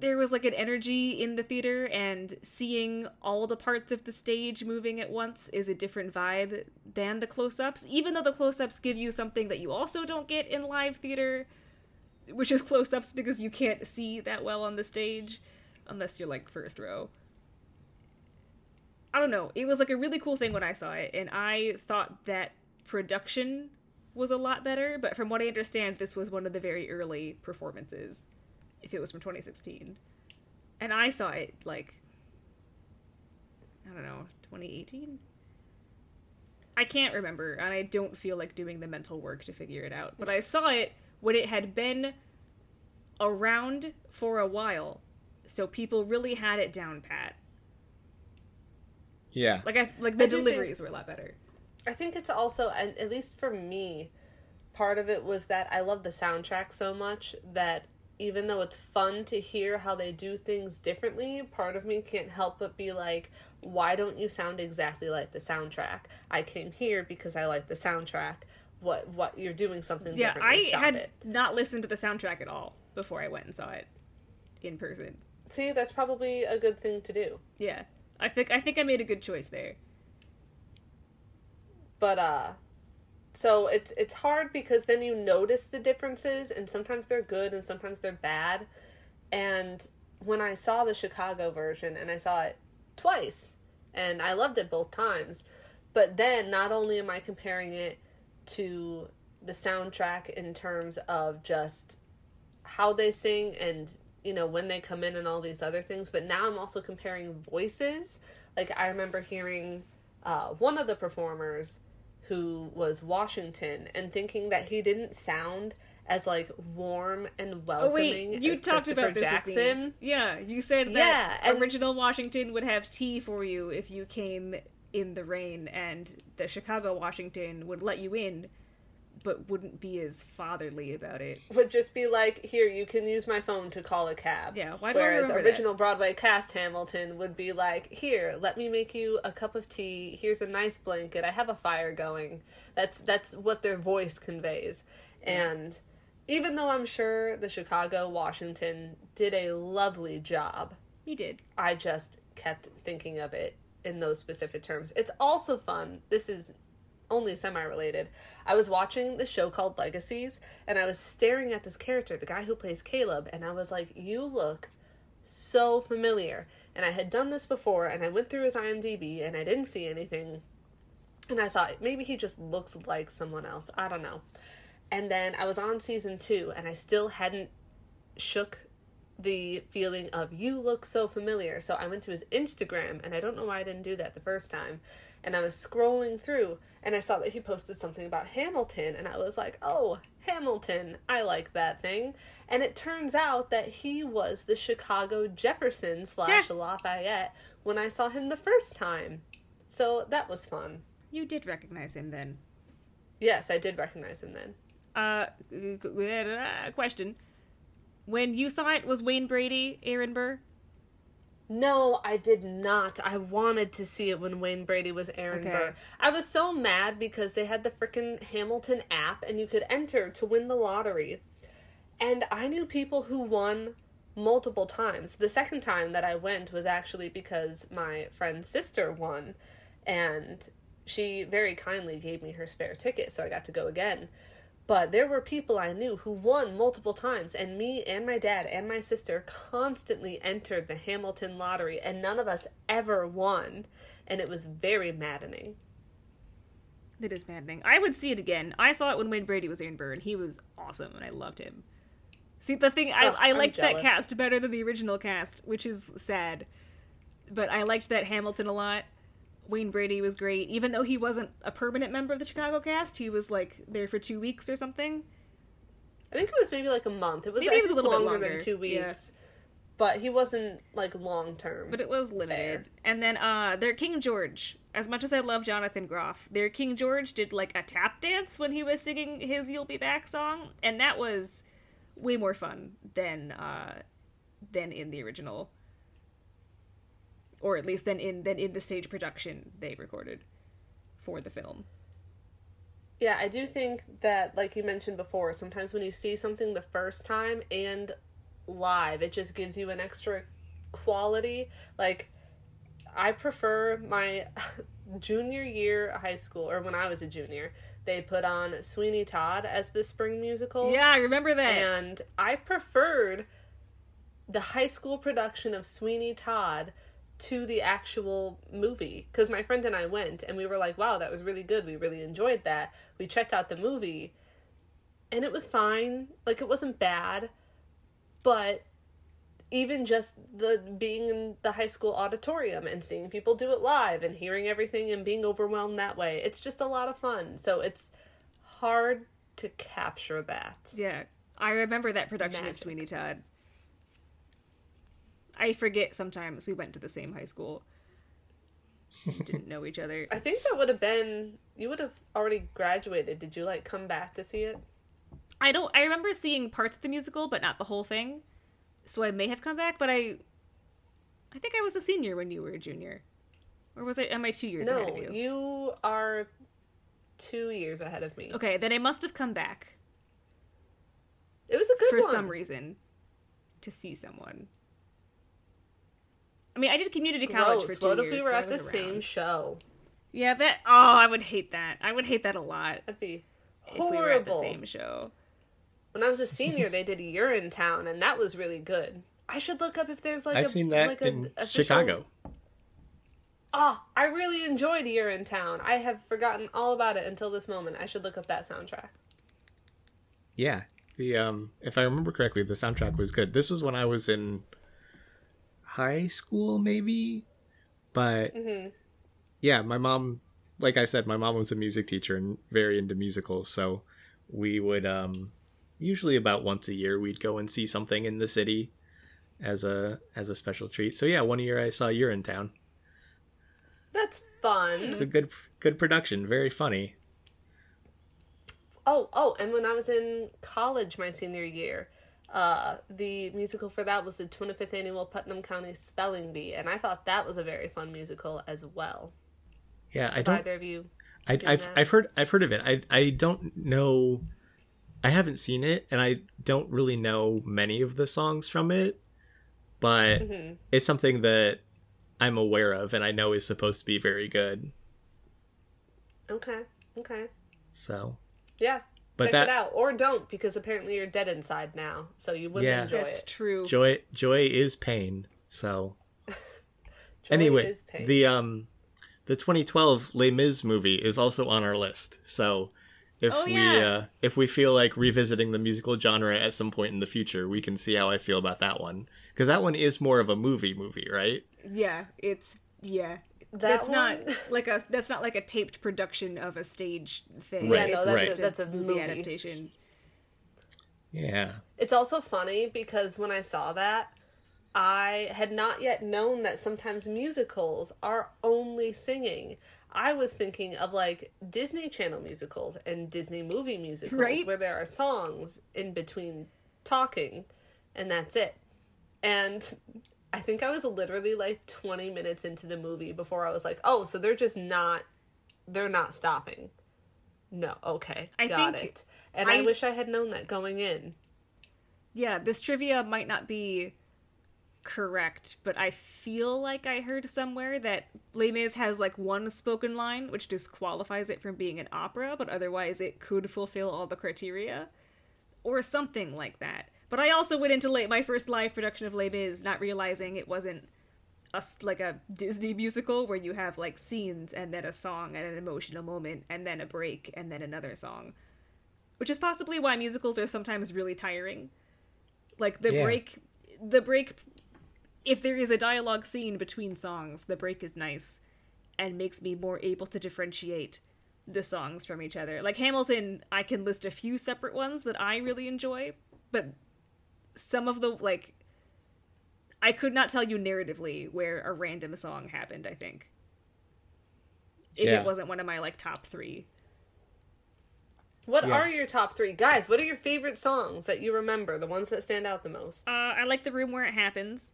there was like an energy in the theater, and seeing all the parts of the stage moving at once is a different vibe than the close ups, even though the close ups give you something that you also don't get in live theater, which is close ups because you can't see that well on the stage unless you're like first row. I don't know. It was like a really cool thing when I saw it, and I thought that production was a lot better, but from what I understand, this was one of the very early performances, if it was from 2016. And I saw it like, I don't know, 2018? I can't remember, and I don't feel like doing the mental work to figure it out. But I saw it when it had been around for a while, so people really had it down pat. yeah. Like I like the I do think- deliveries were a lot better. I think it's also, and at least for me, part of it was that I love the soundtrack so much that even though it's fun to hear how they do things differently, part of me can't help but be like, why don't you sound exactly like the soundtrack? I came here because I like the soundtrack. What what you're doing something Yeah, different. I had it. not listened to the soundtrack at all before I went and saw it in person. See, that's probably a good thing to do. Yeah, I think I think I made a good choice there. but uh so it's it's hard because then you notice the differences and sometimes they're good and sometimes they're bad and when i saw the chicago version and i saw it twice and i loved it both times but then not only am i comparing it to the soundtrack in terms of just how they sing and you know, when they come in and all these other things, but now I'm also comparing voices. Like I remember hearing uh, one of the performers who was Washington and thinking that he didn't sound as like warm and welcoming. Oh wait, you talked about this Jackson. Yeah, you said that Yeah, original Washington would have tea for you if you came in the rain, and the Chicago Washington would let you in, but wouldn't be as fatherly about it. would just be like, "Here, you can use my phone to call a cab." Yeah, why do I Whereas that? original Broadway cast Hamilton would be like, "Here, let me make you a cup of tea. Here's a nice blanket. I have a fire going." That's that's what their voice conveys. And even though I'm sure the Chicago Washington did a lovely job, He did. I just kept thinking of it in those specific terms. It's also fun. This is only semi related. I was watching the show called Legacies and I was staring at this character, the guy who plays Caleb, and I was like, You look so familiar. And I had done this before and I went through his IMDb and I didn't see anything. And I thought maybe he just looks like someone else. I don't know. And then I was on season two and I still hadn't shook the feeling of you look so familiar. So I went to his Instagram and I don't know why I didn't do that the first time. And I was scrolling through and I saw that he posted something about Hamilton and I was like, "Oh, Hamilton. I like that thing." And it turns out that he was the Chicago Jefferson slash Lafayette when I saw him the first time. So that was fun. You did recognize him then. Yes, I did recognize him then. Uh, question. When you saw it, was Wayne Brady Aaron Burr? No, I did not. I wanted to see it when Wayne Brady was Aaron Okay. Burr. I was so mad because they had the frickin' Hamilton app and you could enter to win the lottery. And I knew people who won multiple times. The second time that I went was actually because my friend's sister won and she very kindly gave me her spare ticket so I got to go again. But there were people I knew who won multiple times, and me and my dad and my sister constantly entered the Hamilton lottery, and none of us ever won. And it was very maddening. It is maddening. I would see it again. I saw it when Wayne Brady was Aaron Burr, and he was awesome, and I loved him. See, the thing, I, Ugh, I liked that cast better than the original cast, which is sad. But I liked that Hamilton a lot. Wayne Brady was great, even though he wasn't a permanent member of the Chicago cast. He was like there for two weeks or something. I think it was maybe like a month. It was, Maybe it was a little bit longer, longer, than two yeah. weeks. But he wasn't like long term. but it was limited. And then uh their King George, as much as I love Jonathan Groff, their King George did like a tap dance when he was singing his You'll Be Back song, and that was way more fun than uh than in the original. Or at least than in than in the stage production they recorded for the film. Yeah, I do think that, like you mentioned before, sometimes when you see something the first time and live, it just gives you an extra quality. Like, I prefer my junior year high school, or when I was a junior, they put on Sweeney Todd as the spring musical. Yeah, I remember that. And I preferred the high school production of Sweeney Todd to the actual movie because my friend and I went and we were like, wow, that was really good. We really enjoyed that. We checked out the movie and it was fine. Like, it wasn't bad, but even just the being in the high school auditorium and seeing people do it live and hearing everything and being overwhelmed that way, it's just a lot of fun. So it's hard to capture that. Yeah, I remember that production Magic. of Sweeney Todd. I forget sometimes we went to the same high school. Didn't know each other. I think that would have been you would have already graduated. Did you like come back to see it? I don't. I remember seeing parts of the musical, but not the whole thing. So I may have come back, but I. I think I was a senior when you were a junior, or was I? Am I two years ahead of you? you are two years ahead of me. Okay, then I must have come back It was a good for one. some reason to see someone. I mean, I did community college Gross. for two What years. if we were so at the was same show? Yeah, that. Oh, I would hate that. I would hate that a lot That'd be if horrible. we were at the same show. When I was a senior, they did Urinetown, and that was really good. I should look up if there's like I've a, seen that like in official- Chicago. Ah, I really enjoyed Urinetown. I have forgotten all about it until this moment. I should look up that soundtrack. Yeah, The um, if I remember correctly, the soundtrack was good. This was when I was in high school, maybe. But Mhm. yeah, my mom, like I said, my mom was a music teacher and very into musicals. So we would um, usually about once a year we'd go and see something in the city as a as a special treat. So yeah, one year I saw Urinetown. That's fun. It's a good good production, very funny. Oh, oh, and when I was in college my senior year, uh, the musical for that was the 25th annual Putnam County Spelling Bee, and I thought that was a very fun musical as well. Yeah, I Have don't. either of you? I, I've that? I've heard I've heard of it. I I don't know. I haven't seen it, and I don't really know many of the songs from it. But Mhm. it's something that I'm aware of, and I know is supposed to be very good. Okay, okay, So, yeah. But Check that it out, or don't, because apparently you're dead inside now, so you wouldn't Yeah. enjoy That's it. true. joy joy is pain. So Joy anyway, is pain. the um the 2012 Les Mis movie is also on our list. So if Oh, we uh, if we feel like revisiting the musical genre at some point in the future, we can see how I feel about that one because that one is more of a movie movie, right? Yeah, it's yeah. That that's one- not like a that's not like a taped production of a stage thing. Right, Yeah, no, that's just a- that's a movie. adaptation. Yeah. It's also funny because when I saw that, I had not yet known that sometimes musicals are only singing. I was thinking of like Disney Channel musicals and Disney movie musicals Right. where there are songs in between talking and that's it. And I think I was literally like 20 minutes into the movie before I was like, "Oh, so they're just not they're not stopping." No, okay. I got it. And I I- wish I had known that going in. Yeah, this trivia might not be correct, but I feel like I heard somewhere that Les Mis has like one spoken line, which disqualifies it from being an opera, but otherwise it could fulfill all the criteria, or something like that. But I also went into la- my first live production of Les Mis not realizing it wasn't a, like a Disney musical where you have like scenes and then a song and an emotional moment and then a break and then another song. Which is possibly why musicals are sometimes really tiring. Like the Yeah. break the break if there is a dialogue scene between songs, the break is nice and makes me more able to differentiate the songs from each other. Like Hamilton, I can list a few separate ones that I really enjoy, but some of the like I could not tell you narratively where a random song happened, I think. If Yeah. it wasn't one of my like top 3. What Yeah. are your top three? Guys, what are your favorite songs that you remember? The ones that stand out the most? Uh, I like The Room Where It Happens,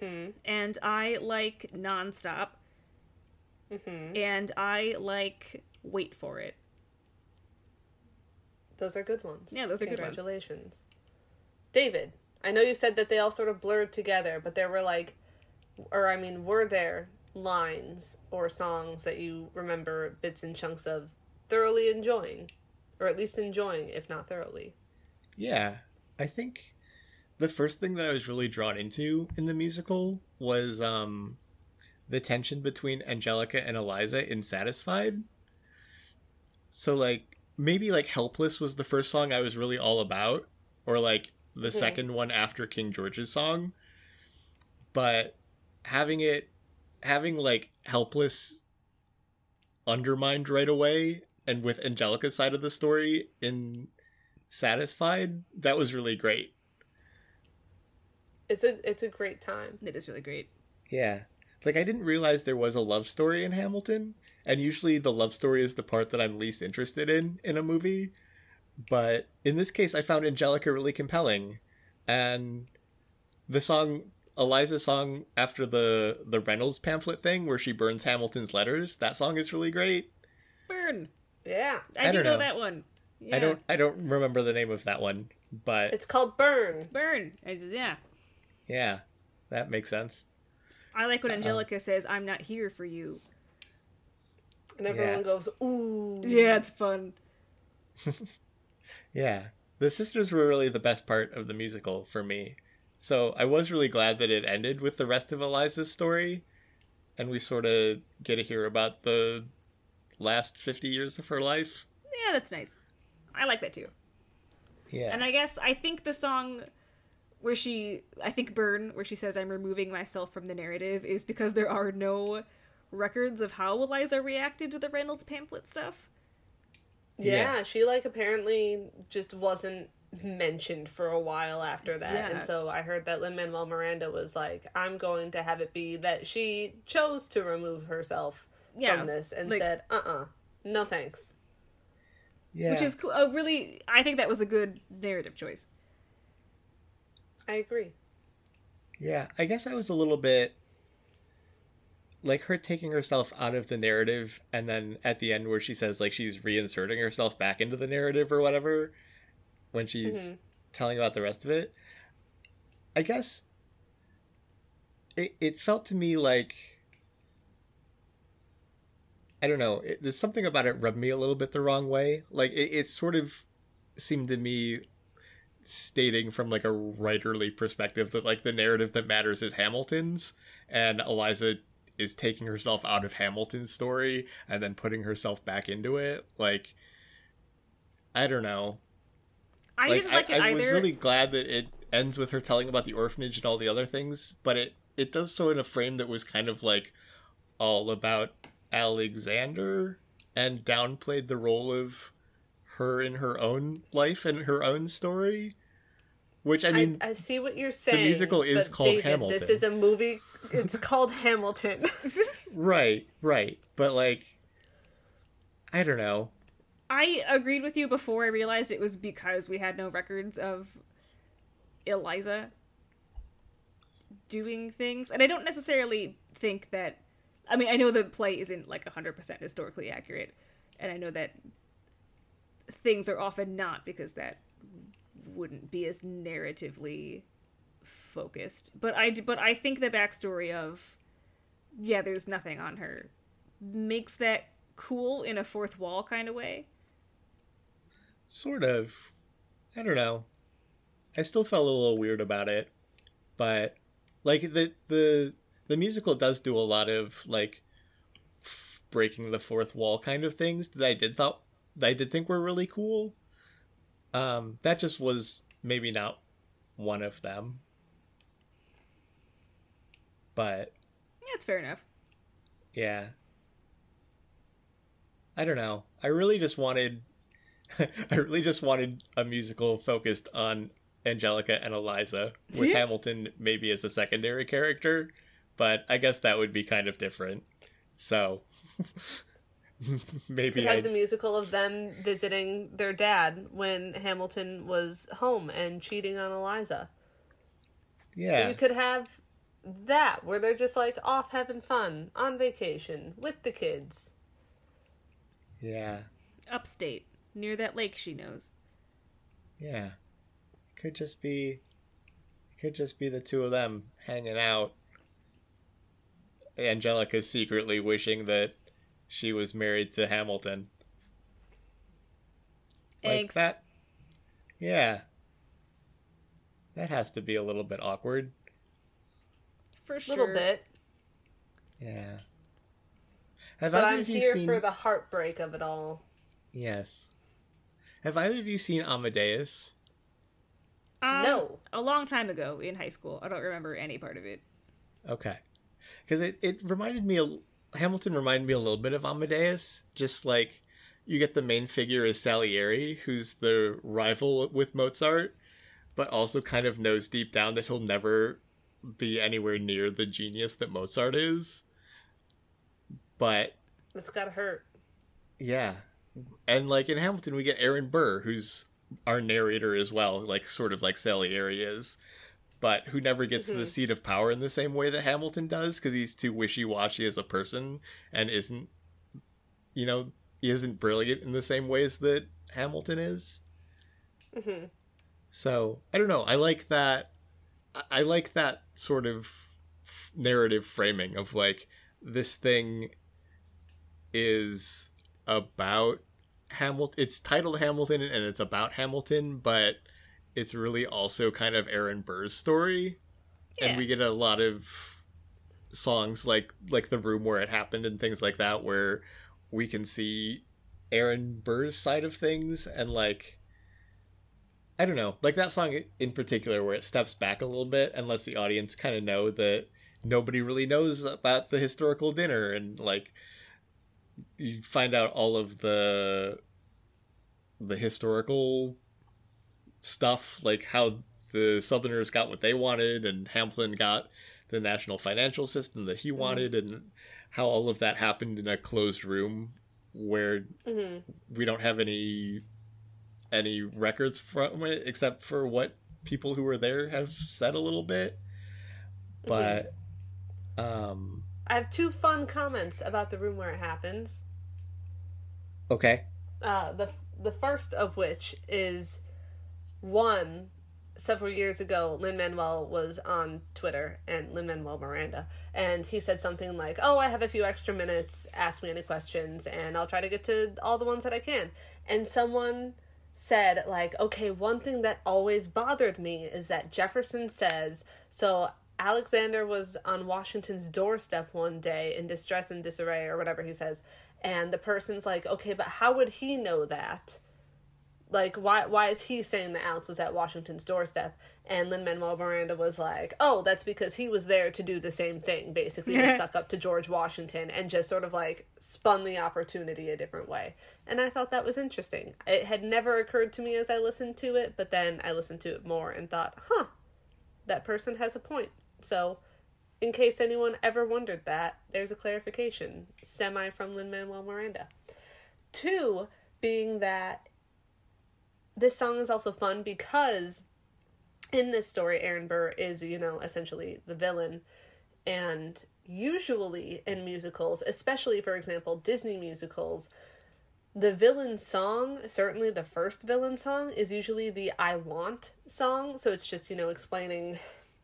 hmm and I like Nonstop, hmm and I like Wait For It. Those are good ones. Yeah, those are good ones. Congratulations. David, I know you said that they all sort of blurred together, but there were like, or I mean, were there lines or songs that you remember bits and chunks of thoroughly enjoying? Or at least enjoying, if not thoroughly? Yeah. I think the first thing that I was really drawn into in the musical was um the tension between Angelica and Eliza in Satisfied. So like maybe like Helpless was the first song I was really all about or like the Mhm. second one after King George's song. But having it having like Helpless undermined right away and with Angelica's side of the story in Satisfied, that was really great. It's a it's a great time. It is really great. Yeah. Like I didn't realize there was a love story in Hamilton, and usually the love story is the part that I'm least interested in in a movie. But in this case I found Angelica really compelling. And the song Eliza's song after the the Reynolds pamphlet thing where she burns Hamilton's letters, that song is really great. Burn. Yeah. I, I do don't know. know. that one. Yeah. I don't I don't remember the name of that one, but It's called Burn. It's Burn. I, yeah. yeah, that makes sense. I like when Uh-oh. Angelica says, "I'm not here for you." And everyone Yeah. goes, ooh. Yeah, it's fun. Yeah. The sisters were really the best part of the musical for me. So I was really glad that it ended with the rest of Eliza's story. And we sort of get to hear about the last 50 years of her life. Yeah, that's nice. I like that too. Yeah. And I guess I think the song where she I think Burn where she says I'm removing myself from the narrative is because there are no records of how Eliza reacted to the Reynolds pamphlet stuff. Yeah, Yeah. she like apparently just wasn't mentioned for a while after that. Yeah. And so I heard that Lin Manuel Miranda was like, I'm going to have it be that she chose to remove herself Yeah, from this and like- said, uh uh no thanks. yeah. Which is cool. Uh, really I think that was a good narrative choice. I agree. Yeah, I guess I was a little bit like her taking herself out of the narrative and then at the end where she says like she's reinserting herself back into the narrative or whatever when she's Mhm. telling about the rest of it. I guess it it felt to me like I don't know, it, there's something about it rubbed me a little bit the wrong way. Like it, it sort of seemed to me stating from like a writerly perspective that like the narrative that matters is Hamilton's and Eliza is taking herself out of Hamilton's story and then putting herself back into it like I don't know I didn't like it I, either. I was really glad that it ends with her telling about the orphanage and all the other things but it it does so in a frame that was kind of like all about Alexander and downplayed the role of her in her own life and her own story which I mean I, I see what you're saying. The musical is called David, Hamilton. This is a movie. It's called Hamilton. right right but like I don't know I agreed with you before I realized it was because we had no records of Eliza doing things. And I don't necessarily think that I mean, I know the play isn't like 100% historically accurate, and I know that things are often not because that wouldn't be as narratively focused. But I but I think the backstory of yeah, there's nothing on her makes that cool in a fourth wall kind of way. Sort of. I don't know. I still felt a little weird about it, but like the the the musical does do a lot of like f- breaking the fourth wall kind of things that I did thought that I did think were really cool. Um, that just was maybe not one of them, but Yeah, it's fair enough. yeah. I don't know. I really just wanted I really just wanted a musical focused on Angelica and Eliza with Yeah. Hamilton maybe as a secondary character, but I guess that would be kind of different. So We maybe had I the musical of them visiting their dad when Hamilton was home and cheating on Eliza. yeah. You could have that where they're just like off having fun on vacation with the kids. Yeah. Upstate, near that lake she knows. Yeah. It could just be it could just be the two of them hanging out. Angelica secretly wishing that she was married to Hamilton. Like Angst. that. Yeah. That has to be a little bit awkward. For sure. A little bit. Yeah. Have But I'm of here seen for the heartbreak of it all. Yes. Have either of you seen Amadeus? Um, No. A long time ago in high school. I don't remember any part of it. Okay. Because it, it reminded me, a, Hamilton reminded me a little bit of Amadeus. Just like you get the main figure as Salieri, who's the rival with Mozart, but also kind of knows deep down that he'll never be anywhere near the genius that Mozart is. But It's gotta hurt. yeah. And like in Hamilton, we get Aaron Burr, who's our narrator as well, like sort of like Salieri is, but who never gets to the Mhm. seat of power in the same way that Hamilton does because he's too wishy washy as a person and isn't, you know, he isn't brilliant in the same ways that Hamilton is. hmm So I don't know. I like that. I- I like that sort of f- narrative framing of like this thing is about Hamilton. It's titled Hamilton and it's about Hamilton, but it's really also kind of Aaron Burr's story, Yeah. and we get a lot of songs like like the room where it happened and things like that where we can see Aaron Burr's side of things and like I don't know, like that song in particular, where it steps back a little bit and lets the audience kind of know that nobody really knows about the historical dinner, and like you find out all of the the historical stuff, like how the Southerners got what they wanted, and Hamilton got the national financial system that he wanted, mm-hmm. and how all of that happened in a closed room where mm-hmm. we don't have any any records from it except for what people who were there have said a little bit. But mm-hmm. um I have two fun comments about the room where it happens. Okay. Uh the the first of which is one several years ago, Lin Manuel was on Twitter and Lin Manuel Miranda, and he said something like, "Oh, I have a few extra minutes. Ask me any questions, and I'll try to get to all the ones that I can." And someone said, like, "Okay, one thing that always bothered me is that Jefferson says so." Alexander was on Washington's doorstep one day in distress and disarray, or whatever he says, and the person's like, "Okay, but how would he know that?" Like why why is he saying that Alex was at Washington's doorstep? And Lin Manuel Miranda was like, oh, that's because he was there to do the same thing, basically to suck up to George Washington, and just sort of like spun the opportunity a different way. And I thought that was interesting. It had never occurred to me as I listened to it, but then I listened to it more and thought, huh, that person has a point. So, in case anyone ever wondered that, there's a clarification, semi from Lin Manuel Miranda. Two being that this song is also fun because in this story, Aaron Burr is, you know, essentially the villain. And usually in musicals, especially for example, Disney musicals, the villain song, certainly the first villain song, is usually the I Want song. So it's just, you know, explaining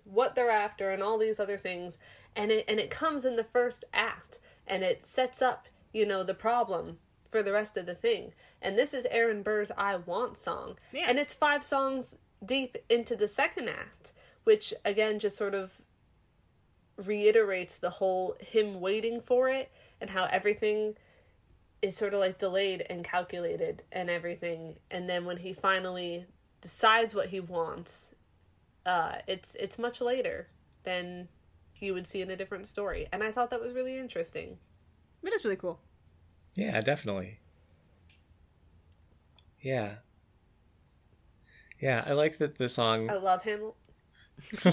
what they're after and all these other things. And it and it comes in the first act and it sets up, you know, the problem for the rest of the thing. And this is Aaron Burr's I Want song. Yeah. And it's five songs deep into the second act, which again just sort of reiterates the whole him waiting for it and how everything is sort of like delayed and calculated and everything. And then when he finally decides what he wants, uh, it's it's much later than you would see in a different story. And I thought that was really interesting. It is really cool. Yeah, definitely. Yeah. Yeah, I like that the song. I love him. Go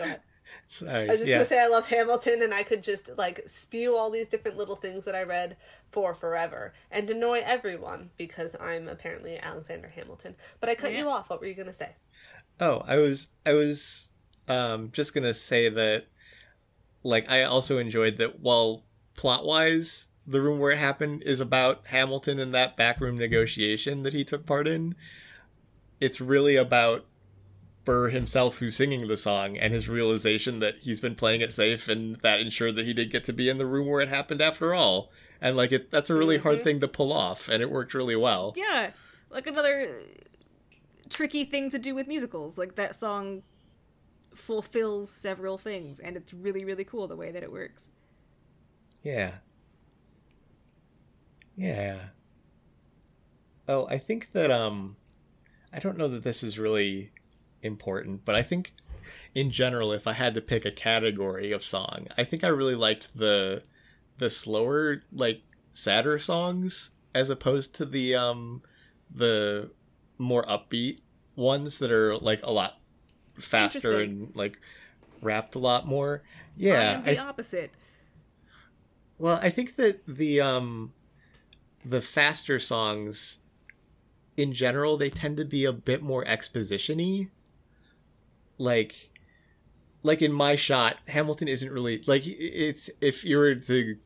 ahead. Sorry. I was just yeah. gonna say I love Hamilton, and I could just like spew all these different little things that I read for forever and annoy everyone because I'm apparently Alexander Hamilton. But I cut yeah. you off. What were you gonna say? Oh, I was I was um, just gonna say that like I also enjoyed that while plot wise the room where it happened is about Hamilton and that backroom negotiation that he took part in. It's really about Burr himself who's singing the song and his realization that he's been playing it safe and that ensured that he did get to be in the room where it happened after all. And like it that's a really mm-hmm. hard thing to pull off and it worked really well. Yeah. Like another tricky thing to do with musicals. Like that song fulfills several things and it's really really cool the way that it works. Yeah. Yeah. Oh, I think that um I don't know that this is really important, but I think in general if I had to pick a category of song, I think I really liked the the slower like sadder songs as opposed to the um the more upbeat ones that are like a lot faster and like rapped a lot more. Yeah, I am the I, opposite. Well, I think that the um the faster songs in general they tend to be a bit more expositiony. Like like in my shot hamilton isn't really like it's if you were to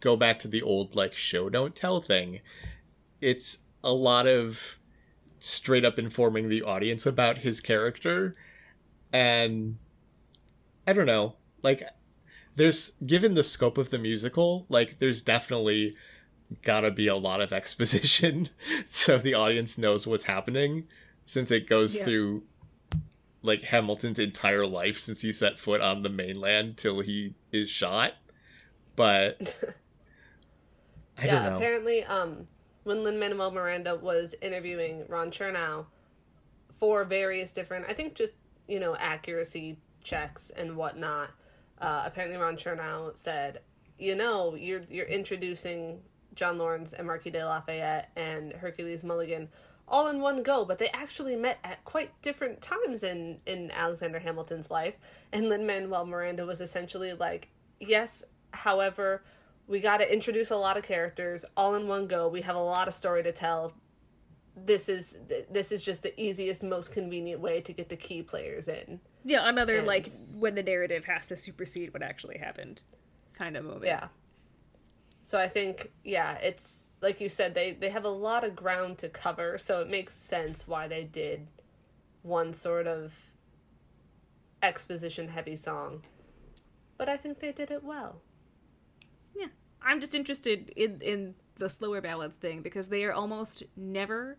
go back to the old like show don't tell thing it's a lot of straight up informing the audience about his character. And i don't know like there's given the scope of the musical like there's definitely gotta be a lot of exposition so the audience knows what's happening since it goes yeah. through like Hamilton's entire life since he set foot on the mainland till he is shot. But I yeah, don't know. Apparently, um, when Lin Manuel Miranda was interviewing Ron Chernow for various different, I think just, you know, accuracy checks and whatnot. Uh, apparently, Ron Chernow said, you know, you're you're introducing John Laurens and Marquis de Lafayette and Hercules Mulligan all in one go, but they actually met at quite different times in in Alexander Hamilton's life. And Lin Manuel Miranda was essentially like, yes, however, we got to introduce a lot of characters all in one go. We have a lot of story to tell. This is this is just the easiest, most convenient way to get the key players in. Yeah, another And- like when the narrative has to supersede what actually happened, kind of moment. Yeah. So I think yeah, it's like you said they they have a lot of ground to cover, so it makes sense why they did one sort of exposition heavy song. But I think they did it well. Yeah. I'm just interested in in the slower ballads thing because they are almost never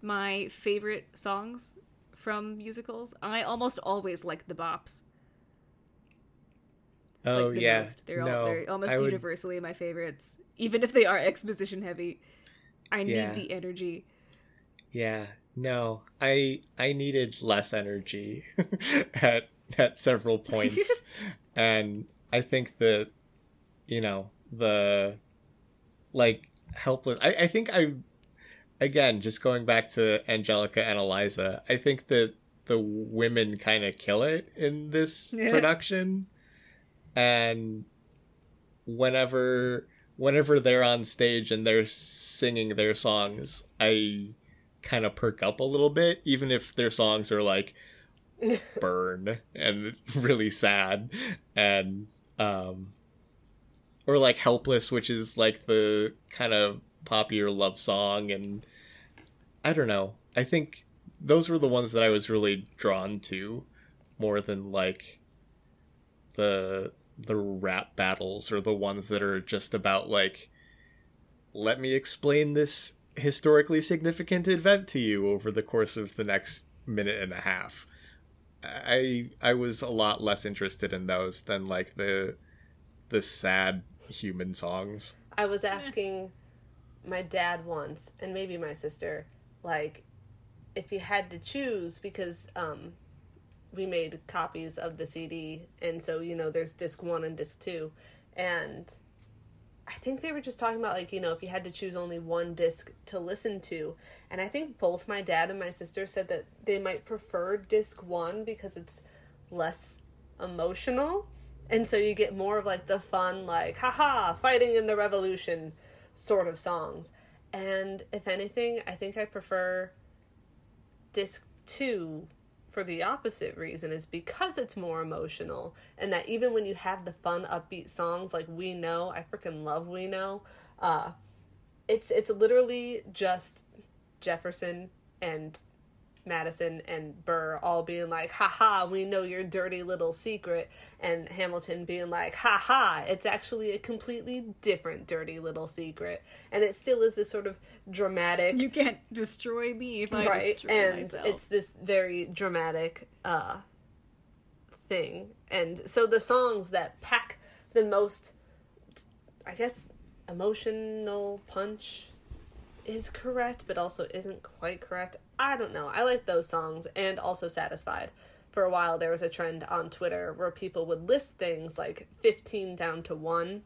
my favorite songs from musicals. I almost always like the bops. Oh like the yeah, most. They're no, all they're almost would, universally my favorites. Even if they are exposition heavy. I need Yeah. the energy. Yeah, no, I I needed less energy at at several points, and I think that you know the like helpless. I I think I again just going back to Angelica and Eliza. I think that the women kind of kill it in this Yeah. production, and whenever whenever they're on stage and they're singing their songs, I kind of perk up a little bit, even if their songs are like burn and really sad and um or like helpless which is like the kind of popular love song and i don't know. I think those were the ones that i was really drawn to more than like the the rap battles or the ones that are just about like let me explain this historically significant event to you over the course of the next minute and a half. I I was a lot less interested in those than like the the sad human songs. I was asking my dad once, and maybe my sister, like, if you had to choose, because um, we made copies of the CD, and so, you know, there's disc one and disc two. And I think they were just talking about, like, you know, if you had to choose only one disc to listen to. And I think both my dad and my sister said that they might prefer disc one because it's less emotional. And so you get more of like the fun, like, haha, fighting in the revolution sort of songs. And if anything, I think I prefer disc two for the opposite reason is because it's more emotional and that even when you have the fun upbeat songs like we know i freaking love we know uh it's it's literally just jefferson and Madison and Burr all being like, haha, we know your dirty little secret. And Hamilton being like, haha, it's actually a completely different dirty little secret. And it still is this sort of dramatic You can't destroy me if I right destroy and myself. it's this very dramatic uh thing and so the songs that pack the most i guess emotional punch is correct but also isn't quite correct i don't know. I like those songs and also satisfied. For a while there was a trend on twitter where people would list things like 15 down to 1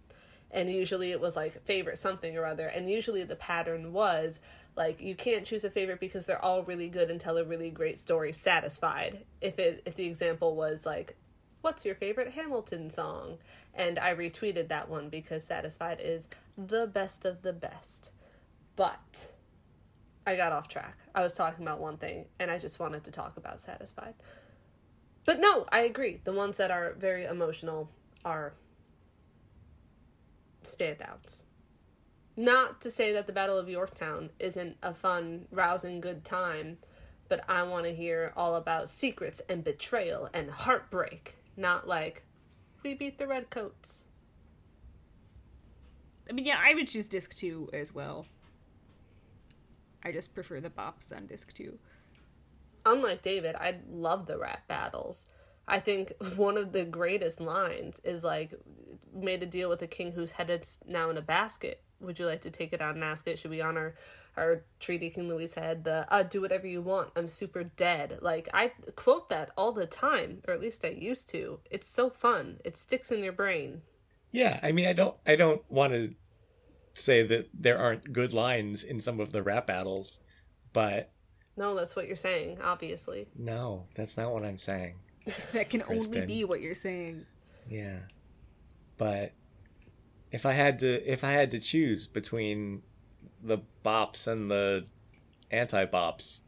and usually it was like favorite something or other and usually the pattern was like you can't choose a favorite because they're all really good and tell a really great story. Satisfied. If it if the example was like what's your favorite hamilton song? And i retweeted that one because satisfied is the best of the best. But i got off track i was talking about one thing and i just wanted to talk about satisfied but no i agree the ones that are very emotional are standouts. Not to say that the Battle of Yorktown isn't a fun, rousing, good time, but I want to hear all about secrets and betrayal and heartbreak, not like, we beat the Redcoats. I mean, yeah, I would choose disc two as well. I just prefer the bops on disc two. Unlike David, I love the rap battles. I think one of the greatest lines is like, made a deal with a king whose head is now in a basket. would you like to take it out and ask it? Should we honor our treaty King Louis head? The uh, do whatever you want. I'm super dead. Like I quote that all the time, or at least I used to. It's so fun. It sticks in your brain. Yeah, I mean, I don't, I don't want to say that there aren't good lines in some of the rap battles, but No, that's what you're saying, obviously. no, that's not what I'm saying. That can only be what you're saying. Yeah, but if I had to, if I had to choose between the bops and the anti-bops,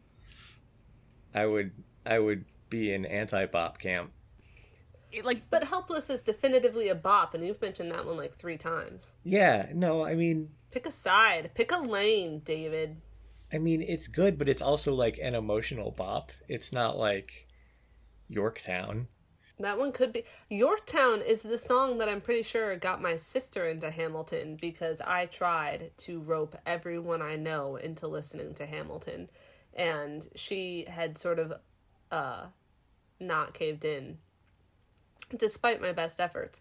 I would, I would be in anti-bop camp. It, like, But Helpless is definitively a bop, and you've mentioned that one like three times. Yeah, no, I mean, Pick a side. Pick a lane, David. I mean, it's good, but it's also like an emotional bop. It's not like Yorktown. That one could be. Yorktown is the song that I'm pretty sure got my sister into Hamilton because I tried to rope everyone I know into listening to Hamilton. And she had sort of uh, not caved in despite my best efforts.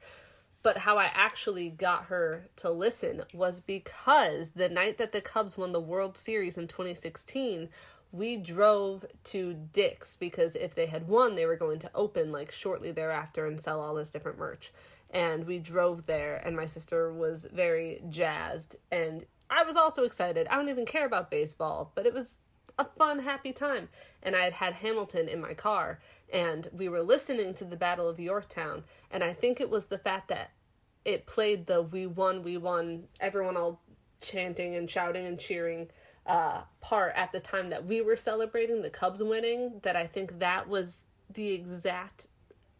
But how I actually got her to listen was because the night that the Cubs won the World Series in 2016, we drove to Dick's because if they had won, they were going to open like shortly thereafter and sell all this different merch. And we drove there, and my sister was very jazzed. And I was also excited. I don't even care about baseball, but it was a fun, happy time. And I had had Hamilton in my car, and we were listening to the Battle of Yorktown. And I think it was the fact that it played the "We won, we won," everyone all chanting and shouting and cheering uh, part at the time that we were celebrating the Cubs winning. That I think that was the exact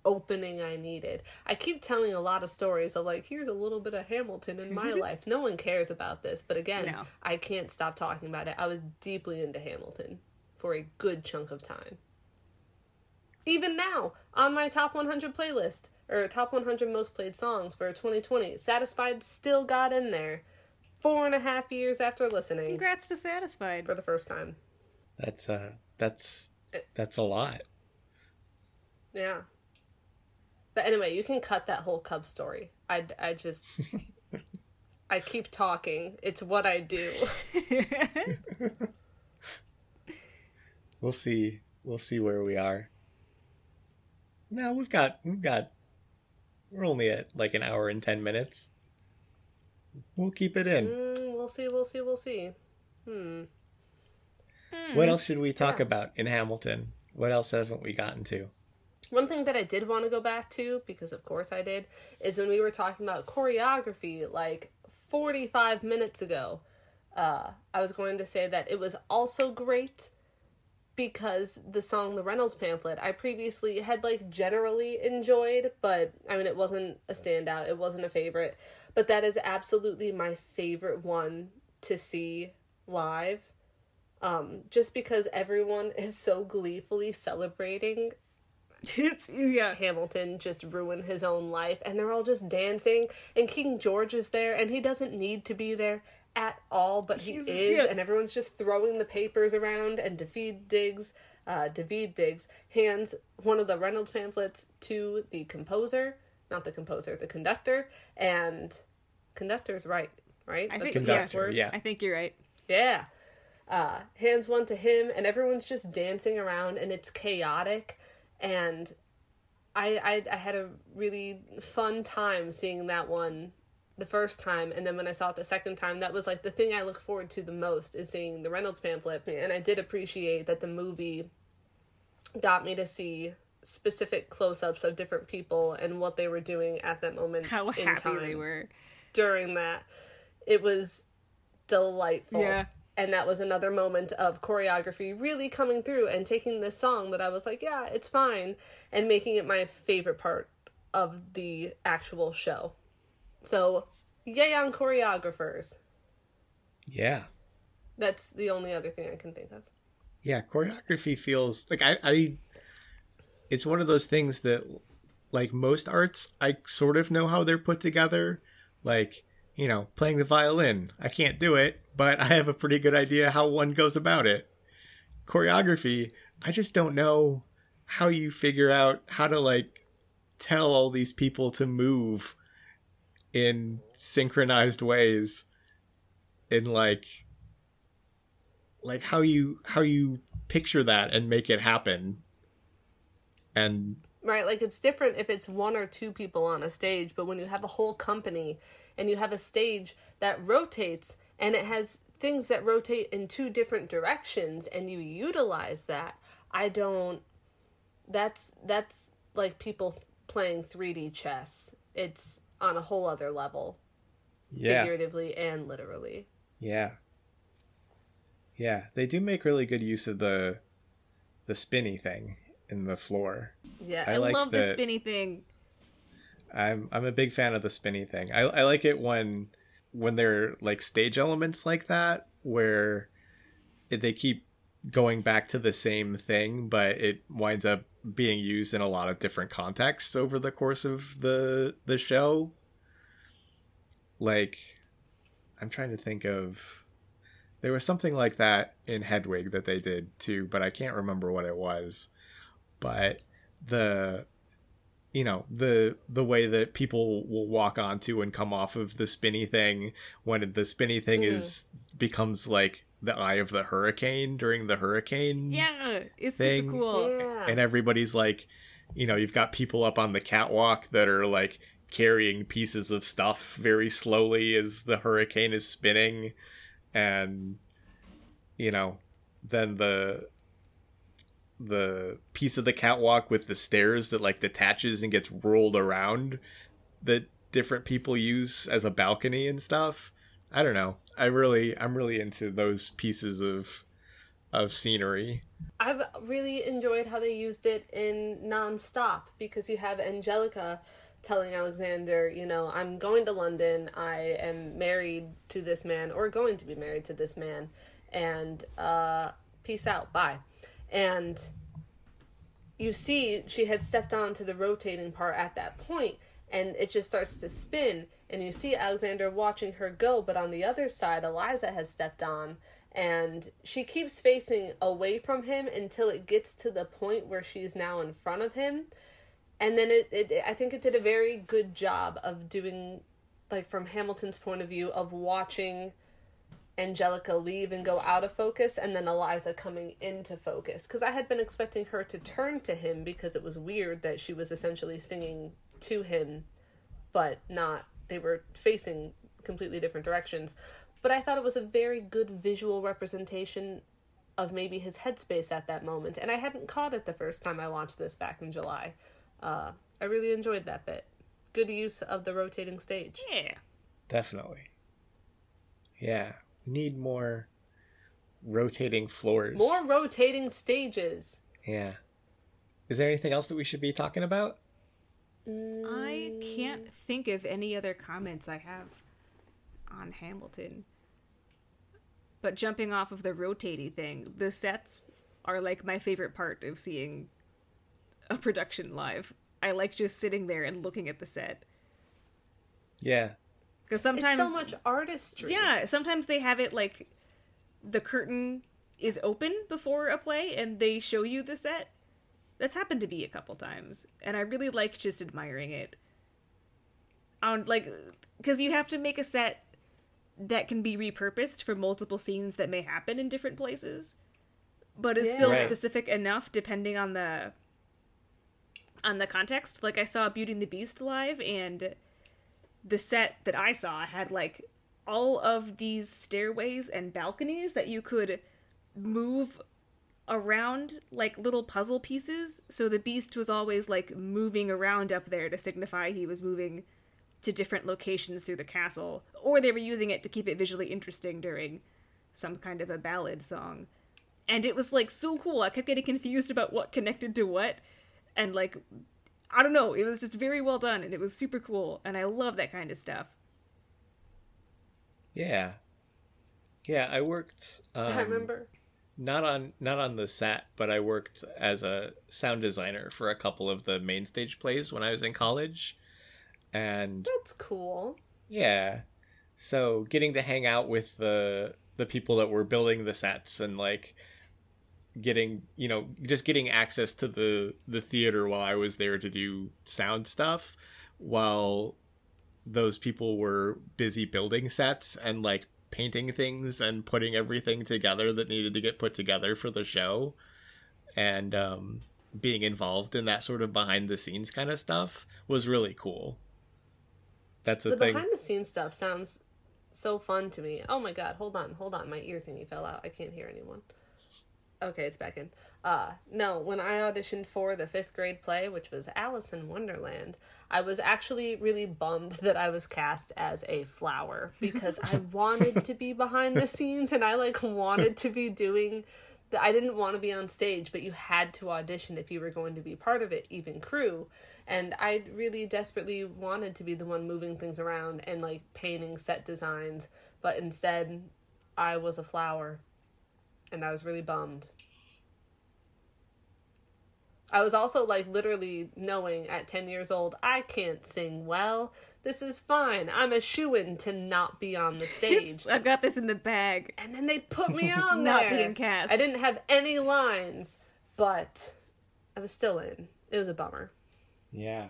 opening I needed. I keep telling a lot of stories of like, here's a little bit of Hamilton in my life. No one cares about this, but again, No. I can't stop talking about it. I was deeply into Hamilton for a good chunk of time. Even now, on my top 100 playlist, or top 100 most played songs for 2020, Satisfied still got in there. Four and a half years after listening congrats to Satisfied. for the first time. That's uh, that's that's a lot. Yeah. But anyway, you can cut that whole Cub story. I, I just. I keep talking. It's what I do. We'll see. We'll see where we are. No, we've got we've got. We're only at like an hour and ten minutes. We'll keep it in. Mm, we'll see, we'll see, we'll see. Hmm. What else should we talk Yeah. about in Hamilton? What else haven't we gotten to? One thing that I did want to go back to, because of course I did, is when we were talking about choreography like 45 minutes ago. Uh, I was going to say that it was also great because the song The Reynolds Pamphlet I previously had like generally enjoyed, but I mean, it wasn't a standout, it wasn't a favorite. But that is absolutely my favorite one to see live. Um, just because everyone is so gleefully celebrating it's yeah. Hamilton just ruin his own life and they're all just dancing and King George is there and he doesn't need to be there at all but he He's- is yeah. and everyone's just throwing the papers around and Daveed Diggs uh Daveed Diggs hands one of the Reynolds pamphlets to the composer not the composer the conductor and conductor's right right I That's think the Conductor, word? yeah. I think you're right. Yeah. Uh, hands one to him, and everyone's just dancing around, and it's chaotic. And I, I, I had a really fun time seeing that one the first time, and then when I saw it the second time, that was like the thing I look forward to the most is seeing the Reynolds pamphlet. And I did appreciate that the movie got me to see specific close-ups of different people and what they were doing at that moment How happy they were. during that. It was delightful. Yeah. And that was another moment of choreography really coming through and taking this song that I was like, yeah, it's fine, and making it my favorite part of the actual show. So, yay on choreographers. Yeah. That's the only other thing I can think of. Yeah, choreography feels like I, I it's one of those things that like most arts, I sort of know how they're put together. Like, you know, playing the violin. I can't do it, but I have a pretty good idea how one goes about it. Choreography, I just don't know how you figure out how to like tell all these people to move in synchronized ways in like like how you how you picture that and make it happen and Right, like it's different if it's one or two people on a stage, but when you have a whole company and you have a stage that rotates and it has things that rotate in two different directions and you utilize that, I don't that's that's like people playing 3D chess. It's on a whole other level, yeah figuratively and literally. yeah yeah they do make really good use of the the spinny thing in the floor Yeah. I I, like love the that- spinny thing. I'm I'm a big fan of the spinny thing. I I like it when when they're like stage elements like that where they keep going back to the same thing, but it winds up being used in a lot of different contexts over the course of the the show. Like I'm trying to think of there was something like that in Hedwig that they did too, but I can't remember what it was. But the you know the the way that people will walk onto and come off of the spinny thing when the spinny thing Mhm. is becomes like the eye of the hurricane during the hurricane Yeah, it's Thing. super cool. Yeah. and everybody's like you know you've got people up on the catwalk that are like carrying pieces of stuff very slowly as the hurricane is spinning and you know then the the piece of the catwalk with the stairs that like detaches and gets rolled around that different people use as a balcony and stuff. I don't know. I really i'm really into those pieces of of scenery. I've really enjoyed how they used it in Nonstop because you have Angelica telling Alexander, you know, I'm going to London. I am married to this man or going to be married to this man, and uh, peace out, bye. And you see, she had stepped onto the rotating part at that point, and it just starts to spin. And you see Alexander watching her go, but on the other side, Eliza has stepped on, and she keeps facing away from him until it gets to the point where she's now in front of him. And then it, it I think it did a very good job of doing, like, from Hamilton's point of view, of watching Angelica leave and go out of focus, and then Eliza coming into focus. Because I had been expecting her to turn to him because it was weird that she was essentially singing to him, but not. They were facing completely different directions. But I thought it was a very good visual representation of maybe his headspace at that moment, and I hadn't caught it the first time I watched this back in July. Uh, I really enjoyed that bit. Good use of the rotating stage. Yeah. Definitely. Yeah. We need more rotating floors. More rotating stages. Yeah. Is there anything else that we should be talking about? I can't think of any other comments I have on Hamilton. But jumping off of the rotating thing, the sets are like my favorite part of seeing a production live. I like just sitting there and looking at the set. Yeah. Because sometimes it's so much artistry. Yeah, sometimes they have it like the curtain is open before a play and they show you the set. That's happened to me a couple times, and I really like just admiring it. On like, because you have to make a set that can be repurposed for multiple scenes that may happen in different places, but is Yeah. still Right. specific enough depending on the on the context. Like I saw Beauty and the Beast live, and the set that I saw had like all of these stairways and balconies that you could move around like little puzzle pieces. So the beast was always like moving around up there to signify he was moving to different locations through the castle, or they were using it to keep it visually interesting during some kind of a ballad song. And it was like so cool. I kept getting confused about what connected to what and like I don't know, it was just very well done and it was super cool and I love that kind of stuff. Yeah. Yeah, I worked um, I remember. not on not on the set, but I worked as a sound designer for a couple of the main stage plays when I was in college. And That's cool. yeah. So getting to hang out with the the people that were building the sets and like getting, you know, just getting access to the the theater while I was there to do sound stuff while those people were busy building sets and like painting things and putting everything together that needed to get put together for the show and um, being involved in that sort of behind the scenes kind of stuff was really cool. That's a The thing. behind the scenes stuff sounds so fun to me. Oh my god, hold on, hold on. My ear thingy fell out. I can't hear anyone. Okay, it's back in. Uh no, when I auditioned for the fifth grade play, which was Alice in Wonderland, I was actually really bummed that I was cast as a flower because I wanted to be behind the scenes and I like wanted to be doing the, I didn't want to be on stage, but you had to audition if you were going to be part of it, even crew. And I really desperately wanted to be the one moving things around and like painting set designs, but instead I was a flower and I was really bummed. I was also like literally knowing at 10 years old, I can't sing well. This is fine. I'm a shoo in to not be on the stage. I've got this in the bag. and then they put me on Not there. being cast. I didn't have any lines, but I was still in. It was a bummer. yeah.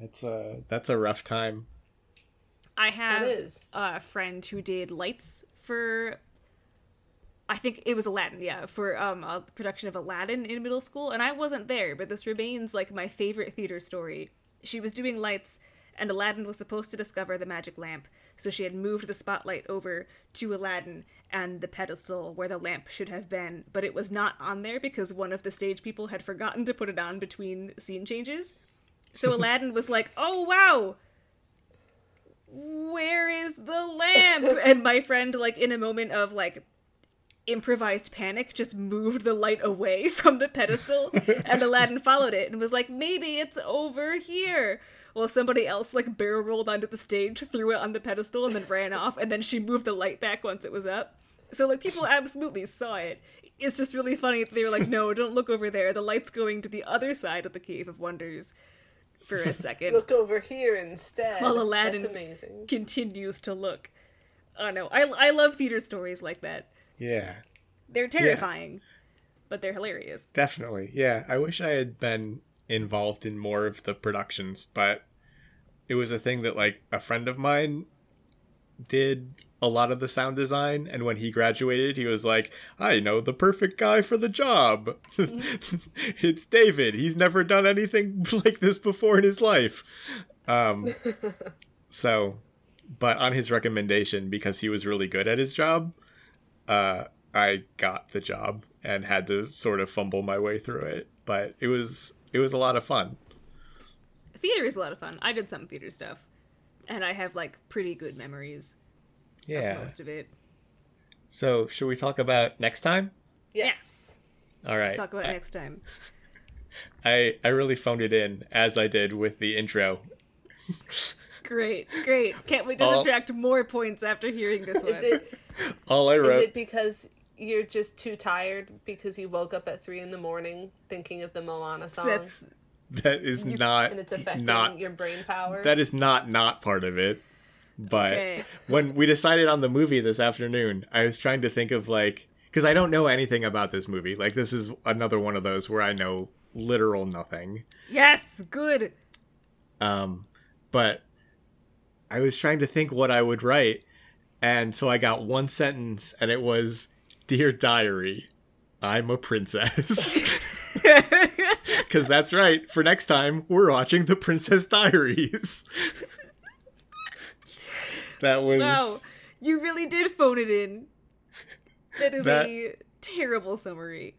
That's a that's a rough time. I have is. a friend who did lights for I think it was Aladdin, yeah, for um a production of Aladdin in middle school and I wasn't there, but this remains like my favorite theater story. She was doing lights and Aladdin was supposed to discover the magic lamp, so she had moved the spotlight over to Aladdin and the pedestal where the lamp should have been, but it was not on there because one of the stage people had forgotten to put it on between scene changes. So Aladdin was like, "Oh wow, where is the lamp? and my friend, like, in a moment of like improvised panic, just moved the light away from the pedestal, and Aladdin followed it and was like, maybe it's over here. Well, somebody else like barrel rolled onto the stage, threw it on the pedestal, and then ran off, and then she moved the light back once it was up. So like people absolutely saw it. It's just really funny that they were like, no, don't look over there. The light's going to the other side of the Cave of Wonders for a second Look over here instead. while Aladdin continues to look. Oh no, I I love theater stories like that. Yeah. They're terrifying, but they're hilarious. Definitely. Yeah. I wish I had been involved in more of the productions, but it was a thing that like a friend of mine did a lot of the sound design and when he graduated he was like i know the perfect guy for the job it's david he's never done anything like this before in his life um so but on his recommendation because he was really good at his job uh i got the job and had to sort of fumble my way through it but it was it was a lot of fun Theater is a lot of fun. I did some theater stuff, and I have like pretty good memories yeah most of it. so should we talk about next time Yes. all right Let's talk about I- next time. I I really phoned it in as I did with the intro. Great, great. Can't wait to All- subtract more points after hearing this one. Is it All I wrote. is it because you're just too tired because you woke up at three in the morning thinking of the Moana song That's that is not and it's affecting not your brain power? that is not not part of it. But Okay. when we decided on the movie this afternoon, I was trying to think of like because I don't know anything about this movie. Like this is another one of those where I know literal nothing. yes, good. Um, but I was trying to think what I would write, and so I got one sentence, and it was, "Dear diary, I'm a princess." Because that's right. For next time, we're watching the Princess Diaries. that was Wow, you really did phone it in. That is That- a terrible summary.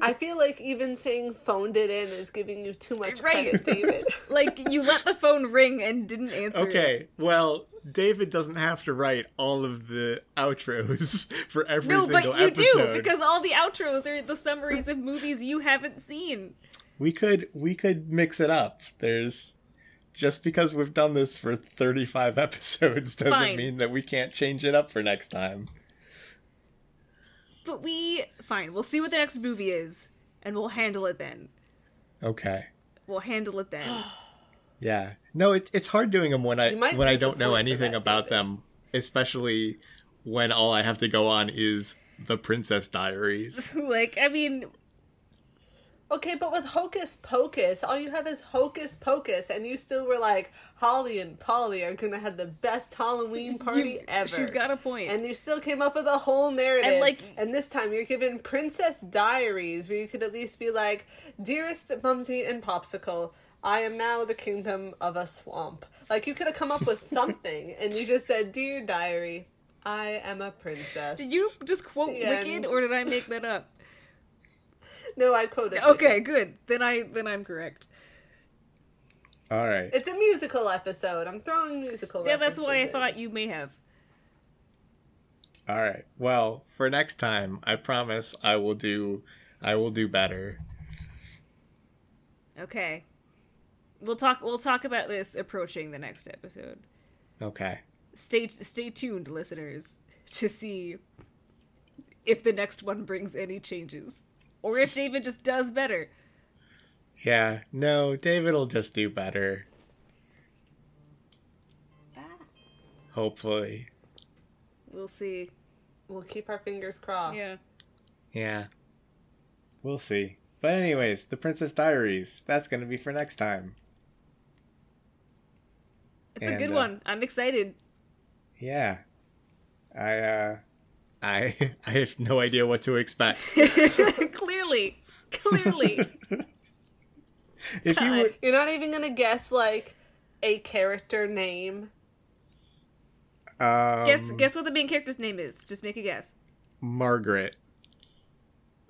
I feel like even saying phoned it in is giving you too much Right. credit, David. Like you let the phone ring and didn't answer. it. okay. Well, David doesn't have to write all of the outros for every No, single but you episode. do because all the outros are the summaries of movies you haven't seen. we could we could mix it up. There's just because we've done this for 35 episodes doesn't Fine. mean that we can't change it up for next time. But we fine. We'll see what the next movie is, and we'll handle it then. Okay. We'll handle it then. Yeah. No, it's it's hard doing them when I when I don't know anything that, about David. them, especially when all I have to go on is the Princess Diaries. like, I mean, Okay, but with Hocus Pocus, all you have is Hocus Pocus, and you still were like, Holly and Polly are gonna have the best Halloween party You- ever. She's got a. And you still came up with a whole narrative. And, like- and this time you're given Princess Diaries, where you could at least be like, Dearest Mumsy and Popsicle, I am now the kingdom of a swamp. Like, you could have come up with something, and you just said, Dear Diary, I am a princess. did you just quote The Wicked, end. or did I make that up? No, I quoted. Okay, Wicked. good. Then I then I'm correct. All right. It's a musical episode. I'm throwing musical Yeah, that's why I in. thought you may have. All right. Well, for next time, I promise I will do I will do better. Okay. We'll talk we'll talk about this approaching the next episode. Okay. Stay stay tuned, listeners, to see if the next one brings any changes. Or if David just does better. Yeah. No, David will just do better. Ah. Hopefully. We'll see. We'll keep our fingers crossed. Yeah. Yeah. We'll see. But anyways, The Princess Diaries. That's going to be for next time. It's a good uh, one. I'm excited. Yeah. I uh I I have no idea what to expect. Clearly. Clearly. if you were... You're not even gonna guess like a character name. um, guess guess what the main character's name is. Just make a guess. Margaret.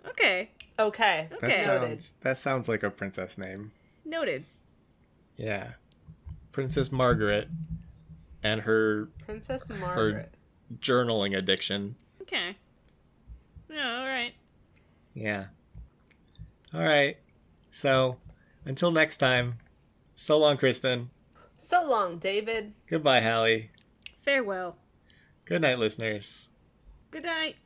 Okay. Okay. That Okay. Noted. sounds that sounds like a princess name. Noted. Yeah. Princess Margaret and her Princess Margaret. journaling addiction. Okay. Yeah, alright. Yeah. All right. So, until next time. So long, Kristen. So long, David. Goodbye, Hallie. Farewell. Good night, listeners. Good night.